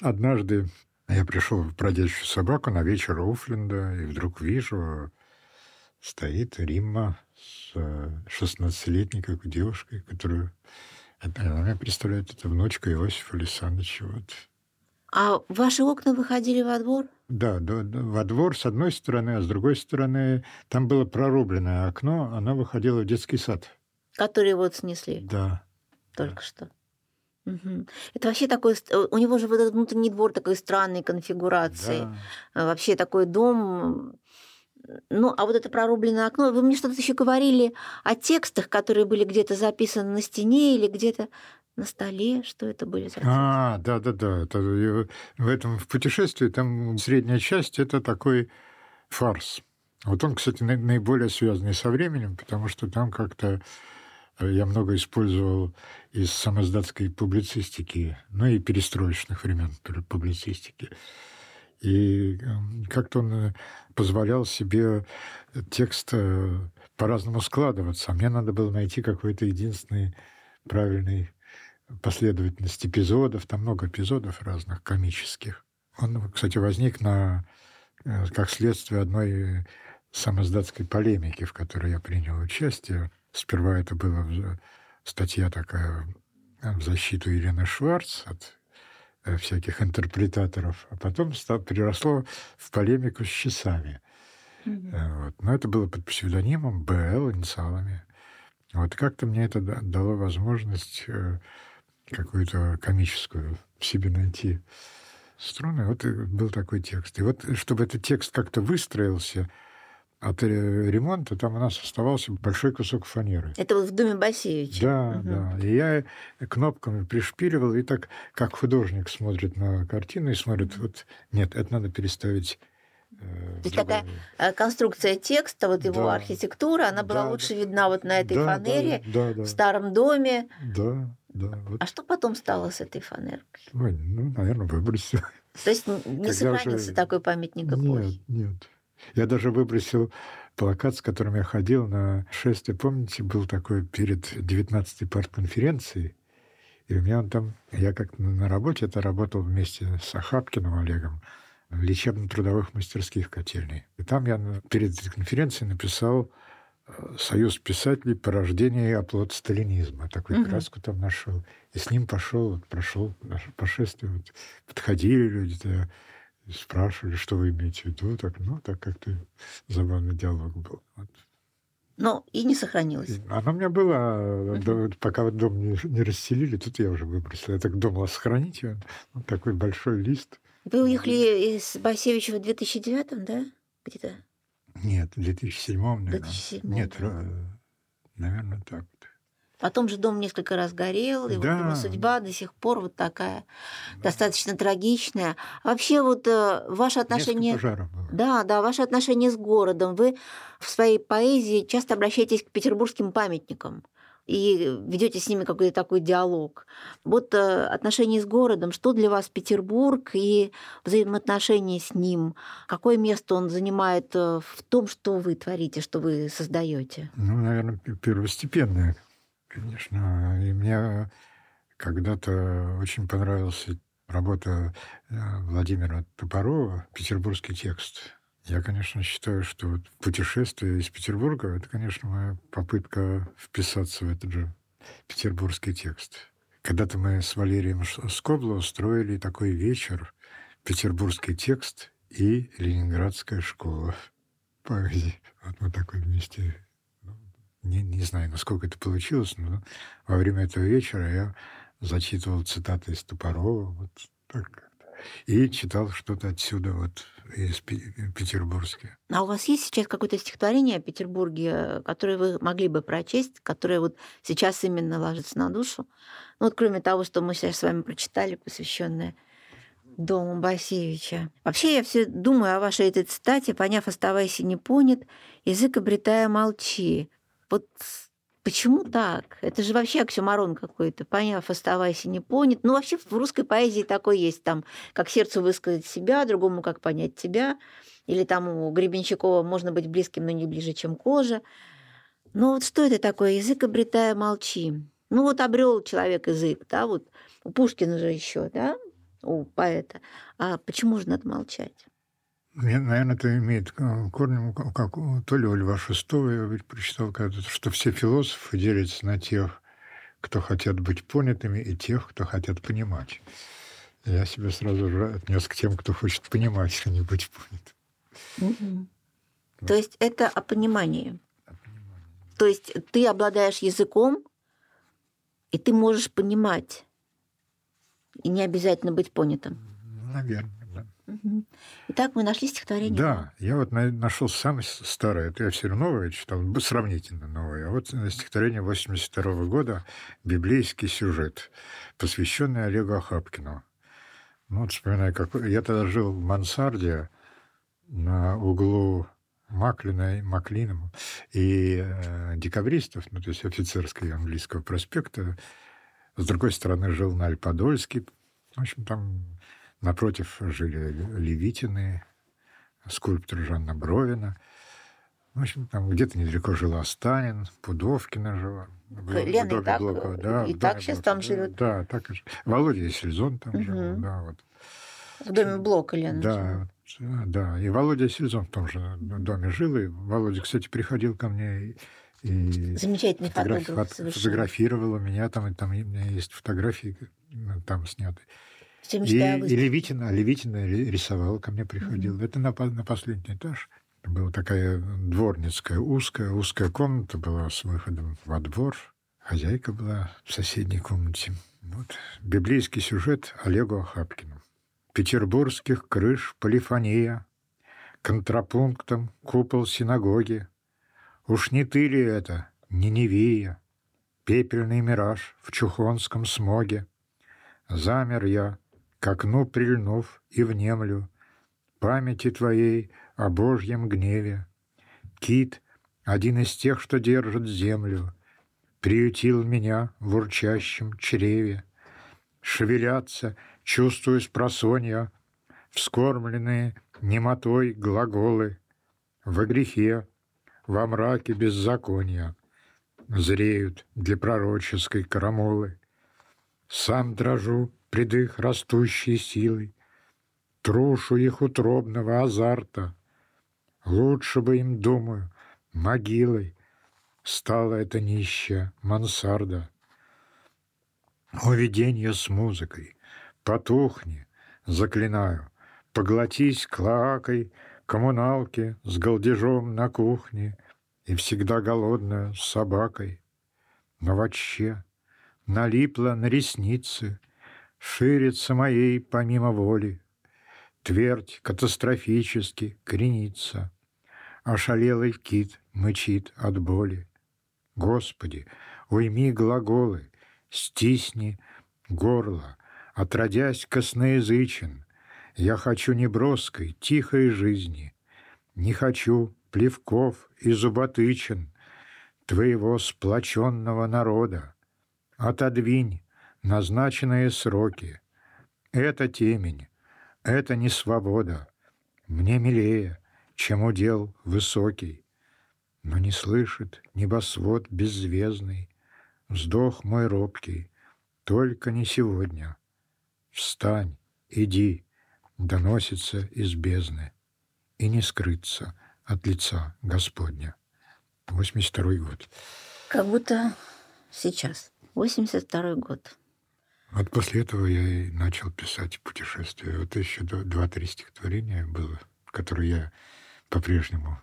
Speaker 6: Однажды я пришел в бродячую собаку на вечер Уфленда, и вдруг вижу стоит Римма с 16-летней как девушкой, которую она представляет, это внучка Иосифа Александровича. Вот.
Speaker 5: А ваши окна выходили во двор?
Speaker 6: Да, да, да, во двор с одной стороны, а с другой стороны там было прорубленное окно, оно выходило в детский сад.
Speaker 5: Который вот снесли
Speaker 6: Да.
Speaker 5: только что. Мгм. Это вообще такой... ст- У него же вот этот внутренний двор такой странной конфигурации.
Speaker 6: Да.
Speaker 5: А Вообще такой дом... Ну, а вот это прорубленное окно... Вы мне что-то еще говорили о текстах, которые были где-то записаны на стене или где-то на столе. Что это были за?
Speaker 6: А, да, да, да. Это, в этом в путешествии там средняя часть это такой фарс. Вот он, кстати, на- наиболее связанный со временем, потому что там как-то э, я много использовал из самоздатской публицистики, ну и перестроечных времен публицистики. И э, как-то он э, позволял себе текст э, по-разному складываться. А мне надо было найти какой-то единственный правильный последовательность эпизодов, там много эпизодов разных комических. Он, кстати, возник на, э, как следствие одной самоздатской полемики, в которой я принял участие. Сперва это была статья такая в защиту Елены Шварц от э, всяких интерпретаторов, а потом стало, переросло в полемику с часами. Э, Вот. Но это было под псевдонимом БЛ, инициалами. Вот как-то мне это да- дало возможность какую-то комическую в себе найти струны. Вот был такой текст. И вот, чтобы этот текст как-то выстроился от ремонта, там у нас оставался большой кусок фанеры.
Speaker 5: Это вот в доме Басевича.
Speaker 6: Да,
Speaker 5: Мгм.
Speaker 6: да. И я кнопками пришпиливал, и так, как художник смотрит на картину и смотрит, вот, нет, это надо переставить. Э,
Speaker 5: То есть такая э, конструкция текста, вот его
Speaker 6: Да.
Speaker 5: архитектура, она была
Speaker 6: Да,
Speaker 5: лучше видна вот на этой
Speaker 6: Да,
Speaker 5: фанере
Speaker 6: Да, да,
Speaker 5: в старом доме.
Speaker 6: да, да. Вот.
Speaker 5: А что потом стало с этой фанеркой?
Speaker 6: Ой, ну, наверное, выбросил.
Speaker 5: То есть не
Speaker 6: Когда
Speaker 5: сохранился
Speaker 6: уже-
Speaker 5: такой памятник
Speaker 6: Нет,
Speaker 5: эпохи?
Speaker 6: нет. Я даже выбросил плакат, с которым я ходил на шествие. Помните, был такой перед 19-й партконференцией. И у меня он там... Я как на работе это работал вместе с Ахапкиным Олегом лечебно-трудовых мастерских котельной. И там я перед этой конференцией написал э, «Союз писателей. Порождение и оплот сталинизма». Такую
Speaker 5: Мгм.
Speaker 6: краску там нашел. И с ним пошел, вот, прошел наше пошествие. Вот, подходили люди, и спрашивали, что вы имеете в виду. Так, ну, так как-то забавный диалог был. Вот.
Speaker 5: Но и не сохранилось.
Speaker 6: И Оно у меня было, а, до- пока вот дом не, не расселили, тут я уже выбросил. Я так думал сохранить его. Вот такой большой лист.
Speaker 5: Вы уехали из Басевича в 2009 да? Где-то?
Speaker 6: Нет, в 2007, наверное.
Speaker 5: 2007,
Speaker 6: Нет,
Speaker 5: да.
Speaker 6: ра- наверное, так. вот.
Speaker 5: Потом же дом несколько раз горел, и вот
Speaker 6: Да.
Speaker 5: его судьба до сих пор вот такая достаточно трагичная. А вообще вот э, ваше отношение... Да, да, ваше отношение с городом. Вы в своей поэзии часто обращаетесь к петербургским памятникам и ведете с ними какой-то такой диалог. Вот э, отношения с городом, что для вас Петербург и взаимоотношения с ним, какое место он занимает э, в том, что вы творите, что вы создаете?
Speaker 6: Ну, наверное, пе- первостепенное, конечно. И мне когда-то очень понравилась работа э, Владимира Топорова «Петербургский текст». Я, конечно, считаю, что вот путешествие из Петербурга – это, конечно, моя попытка вписаться в этот же петербургский текст. Когда-то мы с Валерием Скобло устроили такой вечер «Петербургский текст» и «Ленинградская школа поэзии». Вот мы такой вместе ну, не, не знаю, насколько это получилось, но во время этого вечера я зачитывал цитаты из Топорова, вот так. И читал что-то отсюда, вот из Пе- Петербургска.
Speaker 5: А у вас есть сейчас какое-то стихотворение о Петербурге, которое вы могли бы прочесть, которое вот сейчас именно ложится на душу? Ну вот кроме того, что мы сейчас с вами прочитали, посвященное дому Басевича. Вообще я все думаю о вашей этой цитате, поняв, оставайся не понят, язык обретая молчи. Вот почему так? Это же вообще оксюмарон какой-то. Поняв, оставайся не понят. Ну, вообще в русской поэзии такой есть. Там, как сердцу высказать себя, другому как понять тебя. Или там у Гребенщикова можно быть близким, но не ближе, чем кожа. Ну вот что это такое? Язык обретая молчи. Ну вот обрел человек язык, да, вот у Пушкина же еще, да, у поэта. А почему же надо молчать?
Speaker 6: Наверное, это имеет корни, как то ли у Льва Шестого, я ведь прочитал когда-то, что все философы делятся на тех, кто хотят быть понятыми, и тех, кто хотят понимать. Я себя сразу же отнес к тем, кто хочет понимать, а не быть понятым.
Speaker 5: Угу. То есть это о понимании. о понимании. То есть ты обладаешь языком, и ты можешь понимать, и не обязательно быть понятым.
Speaker 6: Наверное.
Speaker 5: Итак, мы нашли стихотворение.
Speaker 6: Да, я вот нашел самое старое. Это я все новое читал, сравнительно новое. А вот стихотворение 82 года «Библейский сюжет», посвященный Олегу Ахапкину. Ну, вот вспоминаю, как я тогда жил в мансарде на углу Маклина, Маклином и э, декабристов, ну, то есть офицерской английского проспекта. С другой стороны, жил на Альподольске. В общем, там Напротив жили Левитины, скульптор Жанна Бровина. В общем, там где-то недалеко жила Станин, Пудовкина жила.
Speaker 5: Лена и так, Блокова, да, и так сейчас там живет.
Speaker 6: Да, так и Володя Сельзон там угу. жил, да, вот.
Speaker 5: В доме Блока Лена
Speaker 6: Да, жила. да, и Володя Сельзон в том же доме жил, и Володя, кстати, приходил ко мне и
Speaker 5: Замечательный фотограф,
Speaker 6: фотографировал у меня там, и там у меня есть фотографии там сняты. И, и Левитина, Левитина рисовала, ко мне приходила. Mm-hmm. Это на, на последний этаж. Была такая дворницкая узкая, узкая комната была с выходом во двор. Хозяйка была в соседней комнате. Вот. Библейский сюжет Олегу Ахапкину. Петербургских крыш полифония, контрапунктом купол синагоги. Уж не ты ли это, Ниневия, пепельный мираж в чухонском смоге? Замер я, к окну прильнув и внемлю, памяти твоей о Божьем гневе. Кит, один из тех, что держит землю, приютил меня в урчащем чреве. Шевелятся, чувствую с просонья, вскормленные немотой глаголы, во грехе, во мраке беззакония, зреют для пророческой карамолы. Сам дрожу пред их растущей силой, Трушу их утробного азарта. Лучше бы им, думаю, могилой Стала эта нищая мансарда. О, виденье с музыкой, потухни, заклинаю, Поглотись клоакой коммуналки с голдежом на кухне И всегда голодная с собакой. Но вообще налипла на ресницы — ширится моей помимо воли, Твердь катастрофически кренится, Ошалелый кит мычит от боли. Господи, уйми глаголы, стисни горло, Отродясь косноязычен, Я хочу неброской, тихой жизни, Не хочу плевков и зуботычин Твоего сплоченного народа. Отодвинь назначенные сроки. Это темень, это не свобода. Мне милее, чем удел высокий. Но не слышит небосвод беззвездный, Вздох мой робкий, только не сегодня. Встань, иди, доносится из бездны, И не скрыться от лица Господня. 82 год.
Speaker 5: Как будто сейчас. 82 год.
Speaker 6: Вот после этого я и начал писать путешествия. Вот еще два-три стихотворения было, которые я по-прежнему...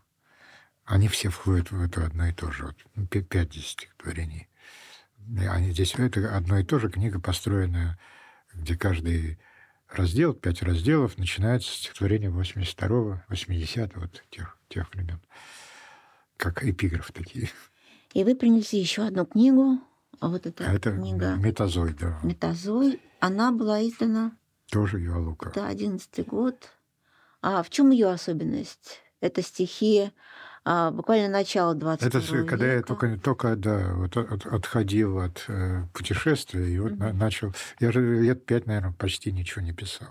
Speaker 6: Они все входят в это одно и то же. Вот, ну, пять стихотворений. Они здесь это одно и то же. Книга построена, где каждый раздел, пять разделов, начинается с стихотворения 82-го, 80-го, вот тех, тех времен. Как эпиграф такие.
Speaker 5: И вы принесли еще одну книгу вот эта
Speaker 6: а это
Speaker 5: книга
Speaker 6: Метазой, да.
Speaker 5: Метазой, она была издана...
Speaker 6: Тоже Юалука.
Speaker 5: Да, одиннадцатый год. А в чем ее особенность? Это стихи а, буквально начало 20
Speaker 6: Это
Speaker 5: века.
Speaker 6: когда я только, только да, вот от, отходил от э, путешествия и вот mm-hmm. начал... Я же лет пять, наверное, почти ничего не писал.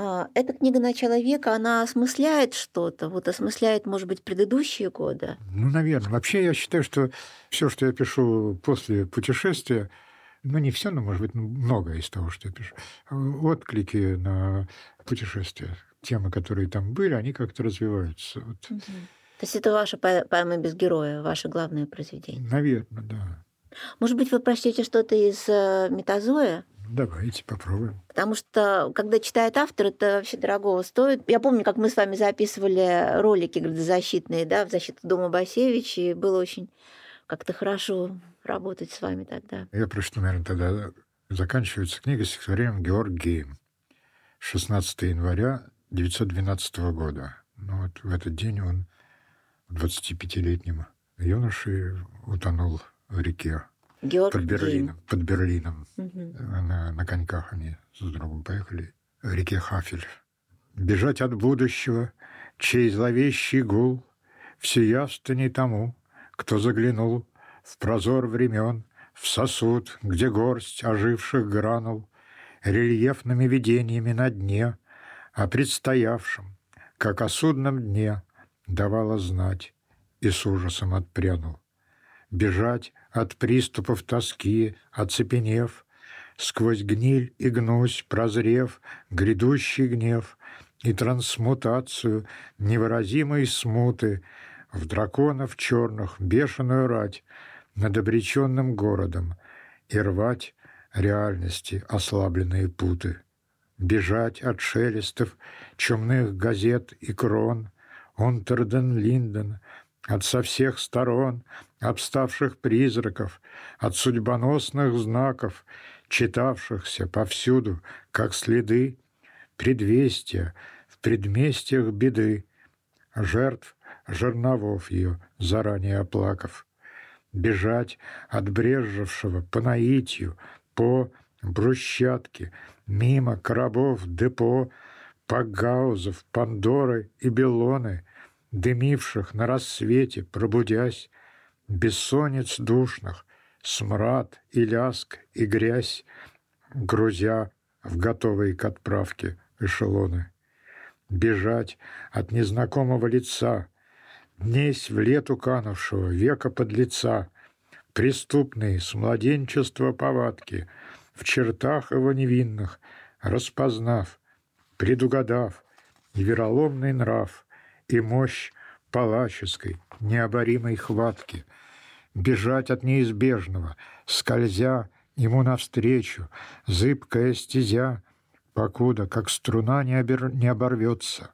Speaker 5: А, эта книга начала века, она осмысляет что-то, вот осмысляет, может быть, предыдущие годы?
Speaker 6: Ну, наверное. Вообще я считаю, что все, что я пишу после путешествия, ну, не все, но, может быть, многое из того, что я пишу, отклики на путешествия. темы, которые там были, они как-то развиваются. Вот.
Speaker 5: То есть это ваша по- поэма без героя, ваше главное произведение.
Speaker 6: Наверное, да.
Speaker 5: Может быть, вы прочтете что-то из э, Метазоя?
Speaker 6: Давайте попробуем.
Speaker 5: Потому что, когда читает автор, это вообще дорогого стоит. Я помню, как мы с вами записывали ролики градозащитные, да, в защиту дома Басевич, и было очень как-то хорошо работать с вами тогда.
Speaker 6: Я прочту, наверное, тогда заканчивается книга стихотворением Георг Гейм. 16 января 1912 года. Ну вот в этот день он 25-летним юношей утонул в реке
Speaker 5: Георг
Speaker 6: под. Берлином. Под Берлином.
Speaker 5: Мгм.
Speaker 6: На, на коньках они с другом поехали в реке Хафель. Бежать от будущего, чей зловещий гул все явственней тому, кто заглянул в прозор времен, в сосуд, где горсть оживших гранул, рельефными видениями на дне, о предстоявшем, как о судном дне, давала знать и с ужасом отпрянул. Бежать от приступов тоски, оцепенев, сквозь гниль и гнусь, прозрев, грядущий гнев и трансмутацию невыразимой смуты в драконов черных бешеную рать над обреченным городом и рвать реальности ослабленные путы, бежать от шелестов чумных газет и крон, Онтерден Линден, от со всех сторон обставших призраков, от судьбоносных знаков, читавшихся повсюду, как следы, предвестия в предместьях беды, жертв жерновов ее, заранее оплакав, бежать от брежевшего по наитию, по брусчатке, мимо коробов депо, Пагаузов, Пандоры и Белоны, дымивших на рассвете, пробудясь, бессонниц душных, смрад и ляск и грязь, грузя в готовые к отправке эшелоны. Бежать от незнакомого лица, днесь в лету канувшего века подлеца, преступные с младенчества повадки, в чертах его невинных, распознав, предугадав и вероломный нрав, и мощь палаческой, необоримой хватки, бежать от неизбежного, скользя ему навстречу, зыбкая стезя, покуда, как струна, не, обер... не оборвется,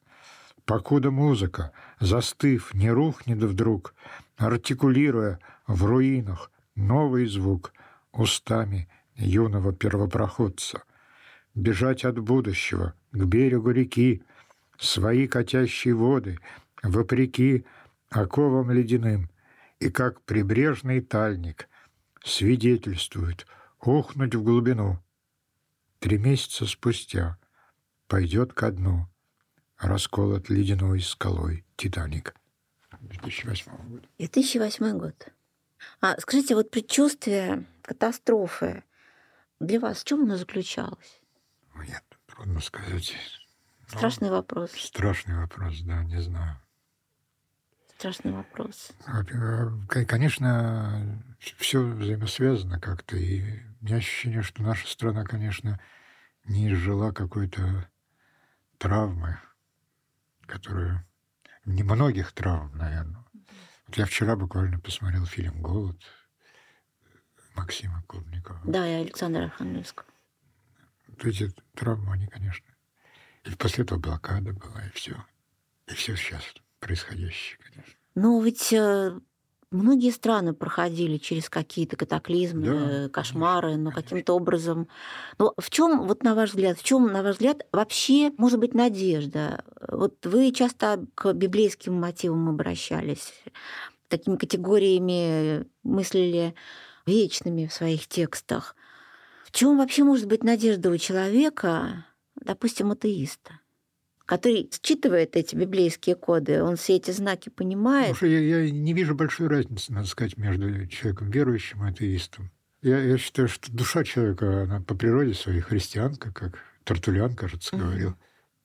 Speaker 6: покуда музыка, застыв, не рухнет вдруг, артикулируя в руинах новый звук устами юного первопроходца, бежать от будущего к берегу реки, свои катящие воды, вопреки оковам ледяным, и как прибрежный тальник свидетельствует ухнуть в глубину. Три месяца спустя пойдет ко дну расколот ледяной скалой Титаник. 2008 года.
Speaker 5: 2008 год. А скажите, вот предчувствие катастрофы для вас в чем оно заключалось?
Speaker 6: Нет, трудно сказать. Ну,
Speaker 5: Страшный вопрос.
Speaker 6: Страшный вопрос, да, не знаю.
Speaker 5: Страшный вопрос.
Speaker 6: Э, кон- Конечно, все взаимосвязано как-то. И у меня ощущение, что наша страна, конечно, не изжила какой-то травмы, которую... Не многих травм, наверное. Вот я вчера буквально посмотрел фильм «Голод» Максима Клубникова.
Speaker 5: Да, и Александра Архангельского.
Speaker 6: Вот эти травмы, они, конечно... И после этого блокада была, и все. И все сейчас происходящее, конечно.
Speaker 5: Но ведь э, многие страны проходили через какие-то катаклизмы,
Speaker 6: Да,
Speaker 5: э, кошмары, но
Speaker 6: конечно.
Speaker 5: каким-то образом. Но в чем, вот на ваш взгляд, в чем, на ваш взгляд, вообще может быть надежда? Вот вы часто к библейским мотивам обращались, такими категориями мыслили вечными в своих текстах. В чем вообще может быть надежда у человека, допустим, атеиста? который считывает эти библейские коды, он все эти знаки понимает.
Speaker 6: Что я, я не вижу большой разницы, надо сказать, между человеком верующим и атеистом. Я, я считаю, что душа человека, она по природе своей христианка, как Тартулян, кажется,
Speaker 5: Мгм.
Speaker 6: говорил.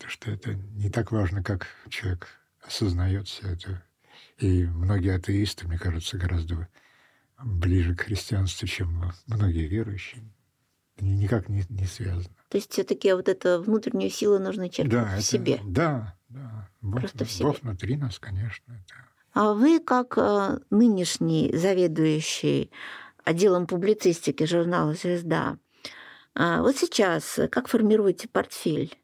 Speaker 6: Что это не так важно, как человек осознает все это. И многие атеисты, мне кажется, гораздо ближе к христианству, чем многие верующие. Никак не, не связано.
Speaker 5: То есть все-таки вот эту внутреннюю силу нужно черпать
Speaker 6: Да,
Speaker 5: в
Speaker 6: это-
Speaker 5: себе.
Speaker 6: Да, да. Бог,
Speaker 5: Просто в
Speaker 6: Бог
Speaker 5: себе.
Speaker 6: внутри нас, конечно. да.
Speaker 5: А вы, как э, нынешний заведующий отделом публицистики журнала «Звезда», а, вот сейчас э, как формируете портфель?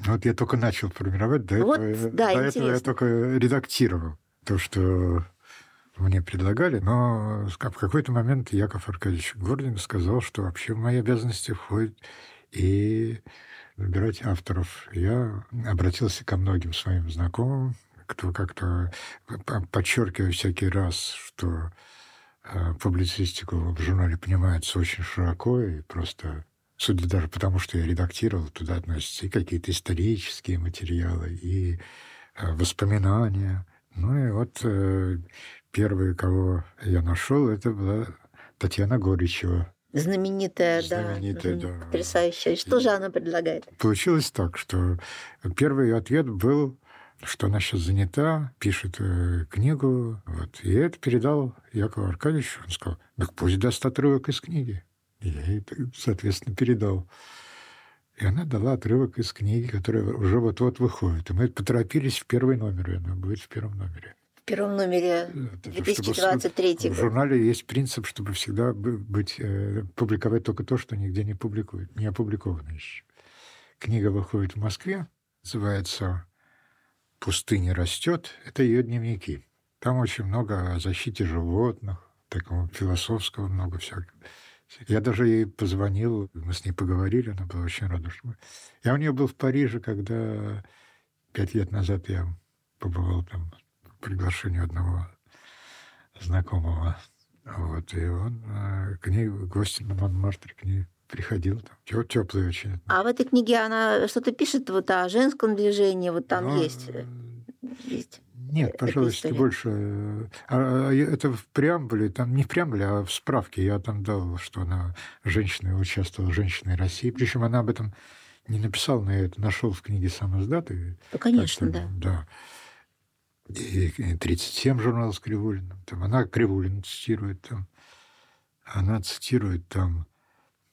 Speaker 6: Вот я только начал формировать, до
Speaker 5: Вот,
Speaker 6: этого,
Speaker 5: да,
Speaker 6: до этого я
Speaker 5: интересно.
Speaker 6: только редактировал то, что мне предлагали, но в какой-то момент Яков Аркадьевич Гордин сказал, что вообще в мои обязанности входит и выбирать авторов. Я обратился ко многим своим знакомым, кто как-то подчеркиваю всякий раз, что э, публицистику в журнале понимается очень широко и просто судя даже потому, что я редактировал, туда относятся и какие-то исторические материалы, и э, воспоминания. Ну и вот э, первые, кого я нашел, это была Татьяна Горичева.
Speaker 5: Знаменитая,
Speaker 6: Знаменитая,
Speaker 5: да,
Speaker 6: да.
Speaker 5: потрясающая. Что же она предлагает?
Speaker 6: Получилось так, что первый ответ был, что она сейчас занята, пишет э, книгу, вот, и это передал Якову Аркадьевичу. Он сказал, так пусть даст отрывок из книги. И я ей, соответственно, передал. И она дала отрывок из книги, которая уже вот-вот выходит. И мы поторопились в первый номер, и она будет в первом номере.
Speaker 5: В первом номере
Speaker 6: Это чтобы
Speaker 5: 2023
Speaker 6: В
Speaker 5: год.
Speaker 6: журнале есть принцип, чтобы всегда бы- быть, э, публиковать только то, что нигде не публикуют, не опубликовано еще. Книга выходит в Москве, называется «Пустыня растет». Это ее дневники. Там очень много о защите животных, такого философского много всякого. Я даже ей позвонил, мы с ней поговорили, она была очень рада. Что. Я у нее был в Париже, когда пять лет назад я побывал там приглашению одного знакомого. Вот, и он э, к ней, гости на Монмартре, к ней приходил. Там, теплый очень.
Speaker 5: А в этой книге она что-то пишет вот о женском движении, вот там
Speaker 6: Но,
Speaker 5: есть.
Speaker 6: э,
Speaker 5: есть.
Speaker 6: Нет, пожалуйста,
Speaker 5: история.
Speaker 6: больше. э, а, а, это в преамбуле, там не в преамбуле, а в справке. Я там дал, что она женщина, участвовала в «Женщине России». Причем она об этом не написала, но я это нашел в книге сам издат.
Speaker 5: Ну, конечно, да.
Speaker 6: да. И 37 журнал с Кривулиным. Там она Кривулина цитирует там. Она цитирует там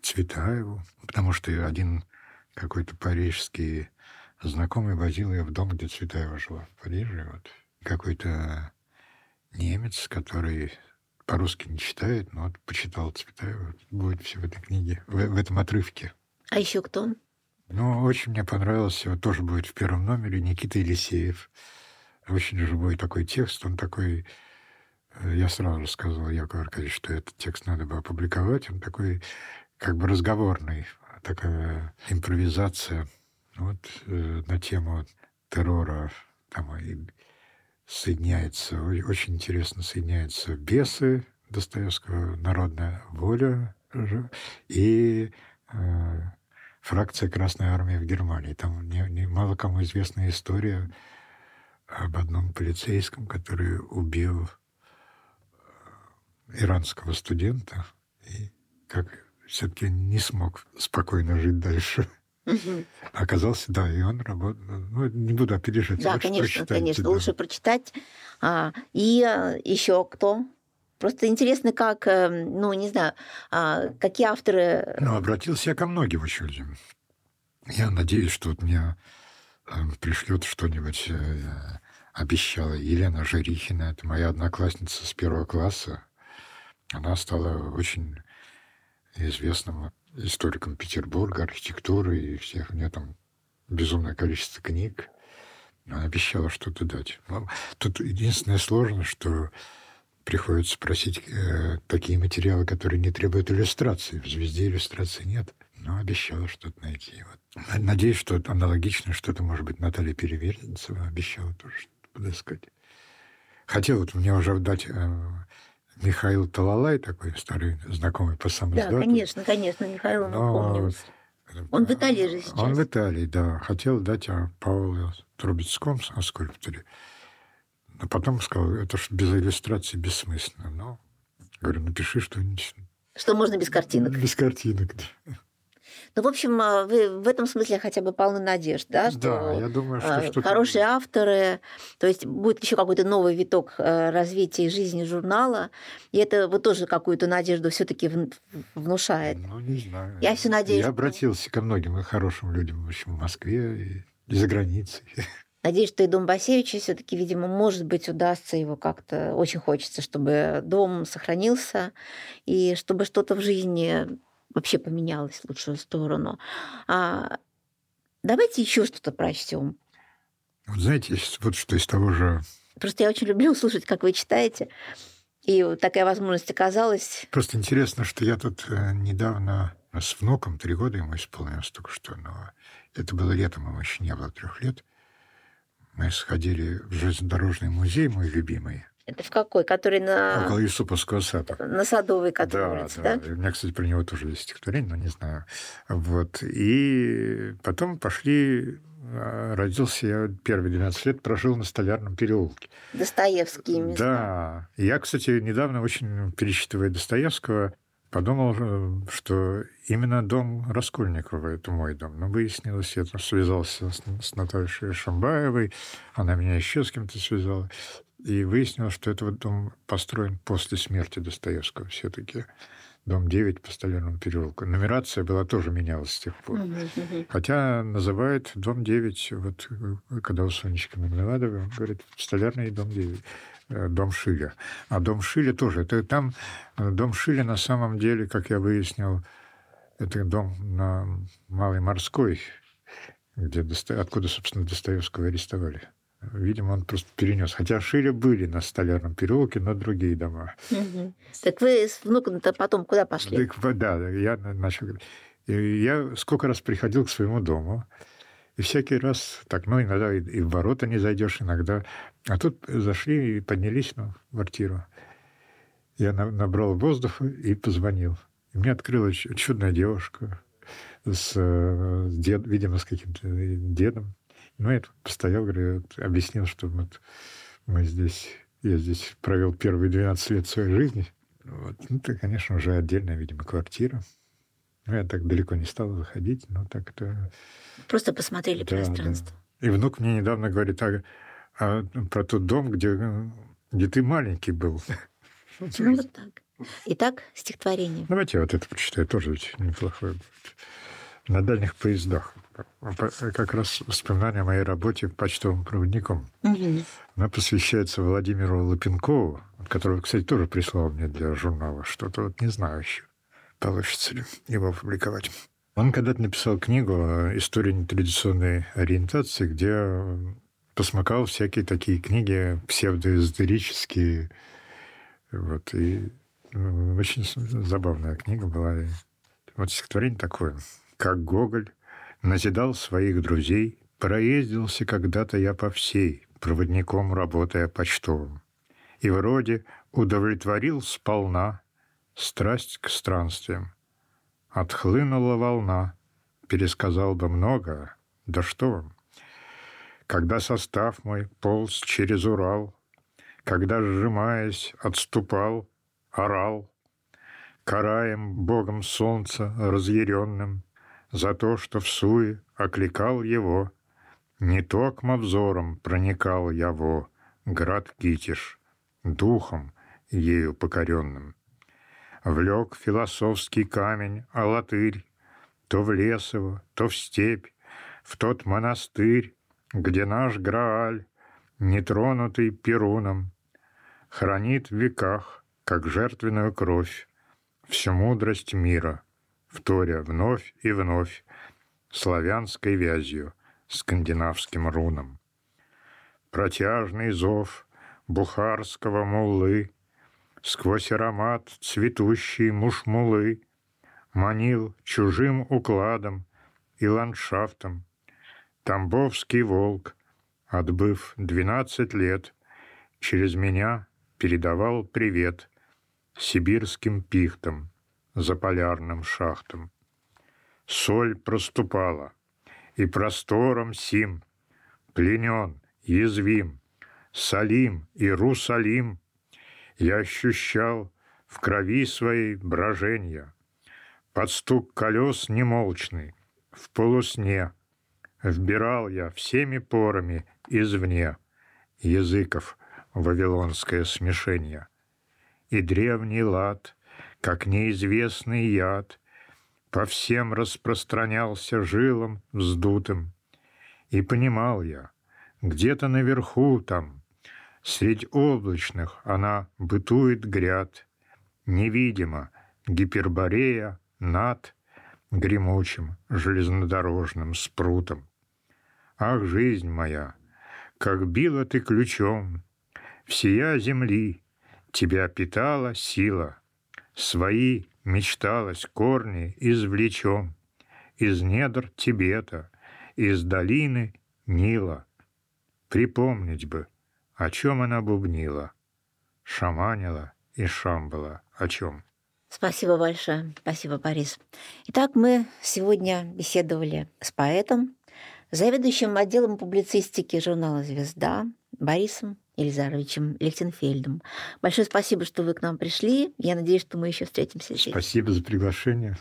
Speaker 6: Цветаеву, потому что один какой-то парижский знакомый возил ее в дом, где Цветаева жила в Париже. Вот. Какой-то немец, который по-русски не читает, но вот почитал Цветаева. Будет все в этой книге, в, в этом отрывке.
Speaker 5: А еще кто?
Speaker 6: Ну, очень мне понравился, вот тоже будет в первом номере, Никита Елисеев. Очень живой такой текст, он такой... э, Я сразу сказал Якову Аркадьевичу, что этот текст надо бы опубликовать. Он такой как бы разговорный, такая импровизация вот, э, на тему террора. Там и соединяется, очень интересно соединяются бесы Достоевского, народная воля и э, фракция Красной Армии в Германии. Там не, не- мало кому известная история об одном полицейском, который убил э, иранского студента и как все-таки не смог спокойно жить дальше.
Speaker 5: Мгм.
Speaker 6: Оказался, да, и он работал. Ну, не буду опережать.
Speaker 5: Да,
Speaker 6: лучше
Speaker 5: конечно, конечно,
Speaker 6: да.
Speaker 5: лучше прочитать. А, и еще кто? Просто интересно, как, э, ну, не знаю, а, какие авторы...
Speaker 6: Ну, обратился я ко многим очень людям. Я надеюсь, что вот мне пришлет что-нибудь, э, обещала Елена Жирихина, это моя одноклассница с первого класса. Она стала очень известным историком Петербурга, архитектуры и всех. У нее там безумное количество книг. Она обещала что-то дать. Ну, Тут единственное сложно, что приходится просить э, такие материалы, которые не требуют иллюстрации. В «Звезде» иллюстрации нет. Но обещала что-то найти. Вот. Надеюсь, что аналогично что-то, может быть, Наталья Переверзенцева обещала тоже что-то подыскать. Хотел вот мне уже дать э, Михаил Талалай, такой старый знакомый по
Speaker 5: Да,
Speaker 6: самоиздату.
Speaker 5: конечно, конечно, Михаил,
Speaker 6: Но
Speaker 5: помним. Он в Италии же сейчас.
Speaker 6: Он в Италии, да. Хотел дать о Пауле Трубецком, о скульпторе. Но потом сказал, это ж без иллюстрации бессмысленно. Но, говорю, напиши что-нибудь
Speaker 5: Что можно без картинок.
Speaker 6: без картинок. да.
Speaker 5: Ну, в общем, а, вы в этом смысле хотя бы полны надежд, да? Что
Speaker 6: Да, я думаю, что
Speaker 5: а,
Speaker 6: что-то...
Speaker 5: хорошие авторы, то есть будет еще какой-то новый виток э, развития жизни журнала, и это вот тоже какую-то надежду все-таки внушает.
Speaker 6: Ну, не знаю.
Speaker 5: Я все надеюсь.
Speaker 6: Я
Speaker 5: что-
Speaker 6: обратился ко многим хорошим людям в общем, в Москве и и за границей.
Speaker 5: Надеюсь, что и дом Басевича все-таки, видимо, может быть, удастся его как-то. Очень хочется, чтобы дом сохранился и чтобы что-то в жизни вообще поменялось в лучшую сторону. А давайте еще что-то прочтем.
Speaker 6: Вот знаете, вот что из того же...
Speaker 5: Просто я очень люблю слушать, как вы читаете. И вот такая возможность оказалась.
Speaker 6: Просто интересно, что я тут э, недавно с внуком, три года ему исполнилось только что, но это было летом, ему еще не было трех лет. Мы сходили в железнодорожный музей, мой любимый,
Speaker 5: Это в какой? Который на,
Speaker 6: около Юсуповского сада.
Speaker 5: на Садовой который
Speaker 6: Да,
Speaker 5: улице,
Speaker 6: да.
Speaker 5: да?
Speaker 6: У меня, кстати, про него тоже есть стихотворение, но не знаю. Вот. И потом пошли... а, Родился я первые 12 лет, прожил на Столярном переулке.
Speaker 5: Достоевские места.
Speaker 6: Да. Я, кстати, недавно очень пересчитывая Достоевского, подумал, э, что именно дом Раскольникова – это мой дом. Но выяснилось, я там связался с, с Натальей Шамбаевой, она меня еще с кем-то связала. И выяснилось, что это вот дом построен после смерти Достоевского все-таки. Дом 9 по Столярному переулку. Нумерация была тоже менялась с тех пор. Хотя называют дом 9, вот э, когда у Сонечки Мармеладовой, он говорит, столярный дом 9, э, дом Шиля. А дом Шиля тоже. Это там э, дом Шиля на самом деле, как я выяснил, это дом на Малой Морской, где, откуда, собственно, Достоевского арестовали. Видимо, он просто перенес. Хотя Шиля были на Столярном переулке, но другие дома.
Speaker 5: Мгм. Так вы с внуком-то потом куда пошли?
Speaker 6: Так, да, я на- начал я сколько раз приходил к своему дому, и всякий раз так, ну, иногда и, в ворота не зайдешь, иногда. А тут зашли и поднялись ну, в квартиру. Я на- набрал воздуха и позвонил. И мне открыла ч- чудная девушка с, э, с дед, видимо, с каким-то дедом. Ну, я тут постоял, говорю, объяснил, что вот мы здесь, я здесь провел первые 12 лет своей жизни. Вот. Ну, это, конечно, уже отдельная, видимо, квартира. Ну, я так далеко не стал заходить, но так это...
Speaker 5: Просто посмотрели
Speaker 6: Да,
Speaker 5: пространство.
Speaker 6: И внук мне недавно говорит а, а, про тот дом, где, где ты маленький был.
Speaker 5: Ну, вот так. Итак, стихотворение.
Speaker 6: Давайте я вот это прочитаю, тоже ведь неплохое будет. На дальних поездах. Как раз воспоминания о моей работе почтовым проводником.
Speaker 5: Мгм.
Speaker 6: Она посвящается Владимиру Лапенкову, которого, кстати, тоже прислал мне для журнала. Что-то вот не знаю еще, получится ли его опубликовать. Он когда-то написал книгу о истории нетрадиционной ориентации, где посмакал всякие такие книги псевдоэзотерические. Вот, и ну, очень забавная книга была. Вот стихотворение такое. «Как Гоголь назидал своих друзей, проездился когда-то я по всей, проводником работая почтовым, и вроде удовлетворил сполна страсть к странствиям. Отхлынула волна, пересказал бы много, да что вам. Когда состав мой полз через Урал, когда, сжимаясь, отступал, орал, караем богом солнца разъяренным за то, что в суе окликал его, не токмо взором проникал я во град Китиш, духом ею покоренным. Влек философский камень, а латырь, то в лесово, то в степь, в тот монастырь, где наш Грааль, нетронутый Перуном, хранит в веках, как жертвенную кровь, всю мудрость мира, вторя вновь и вновь славянской вязью, скандинавским руном. Протяжный зов бухарского муллы сквозь аромат цветущей мушмулы манил чужим укладом и ландшафтом. Тамбовский волк, отбыв двенадцать лет, через меня передавал привет сибирским пихтам, заполярным шахтам. Соль проступала, и простором сим пленен, язвим, Салим, Иерусалим, я ощущал в крови своей броженья, под стук колес немолчный, в полусне Вбирал я всеми порами извне Языков вавилонское смешение. И древний лад, как неизвестный яд, По всем распространялся жилом вздутым. И понимал я, где-то наверху там, Средь облачных она бытует гряд, Невидимо гиперборея над Гремучим железнодорожным спрутом. Ах, жизнь моя, как била ты ключом, Всея земли тебя питала сила, Свои мечталось корни извлечем Из недр Тибета, из долины Нила. Припомнить бы, о чем она бубнила, Шаманила и шамбала о чем.
Speaker 5: Спасибо большое. Спасибо, Борис. Итак, мы сегодня беседовали с поэтом, заведующим отделом публицистики журнала «Звезда» Борисом Елизаровичем Лихтенфельдом. Большое спасибо, что вы к нам пришли. Я надеюсь, что мы еще встретимся здесь.
Speaker 6: Спасибо за приглашение.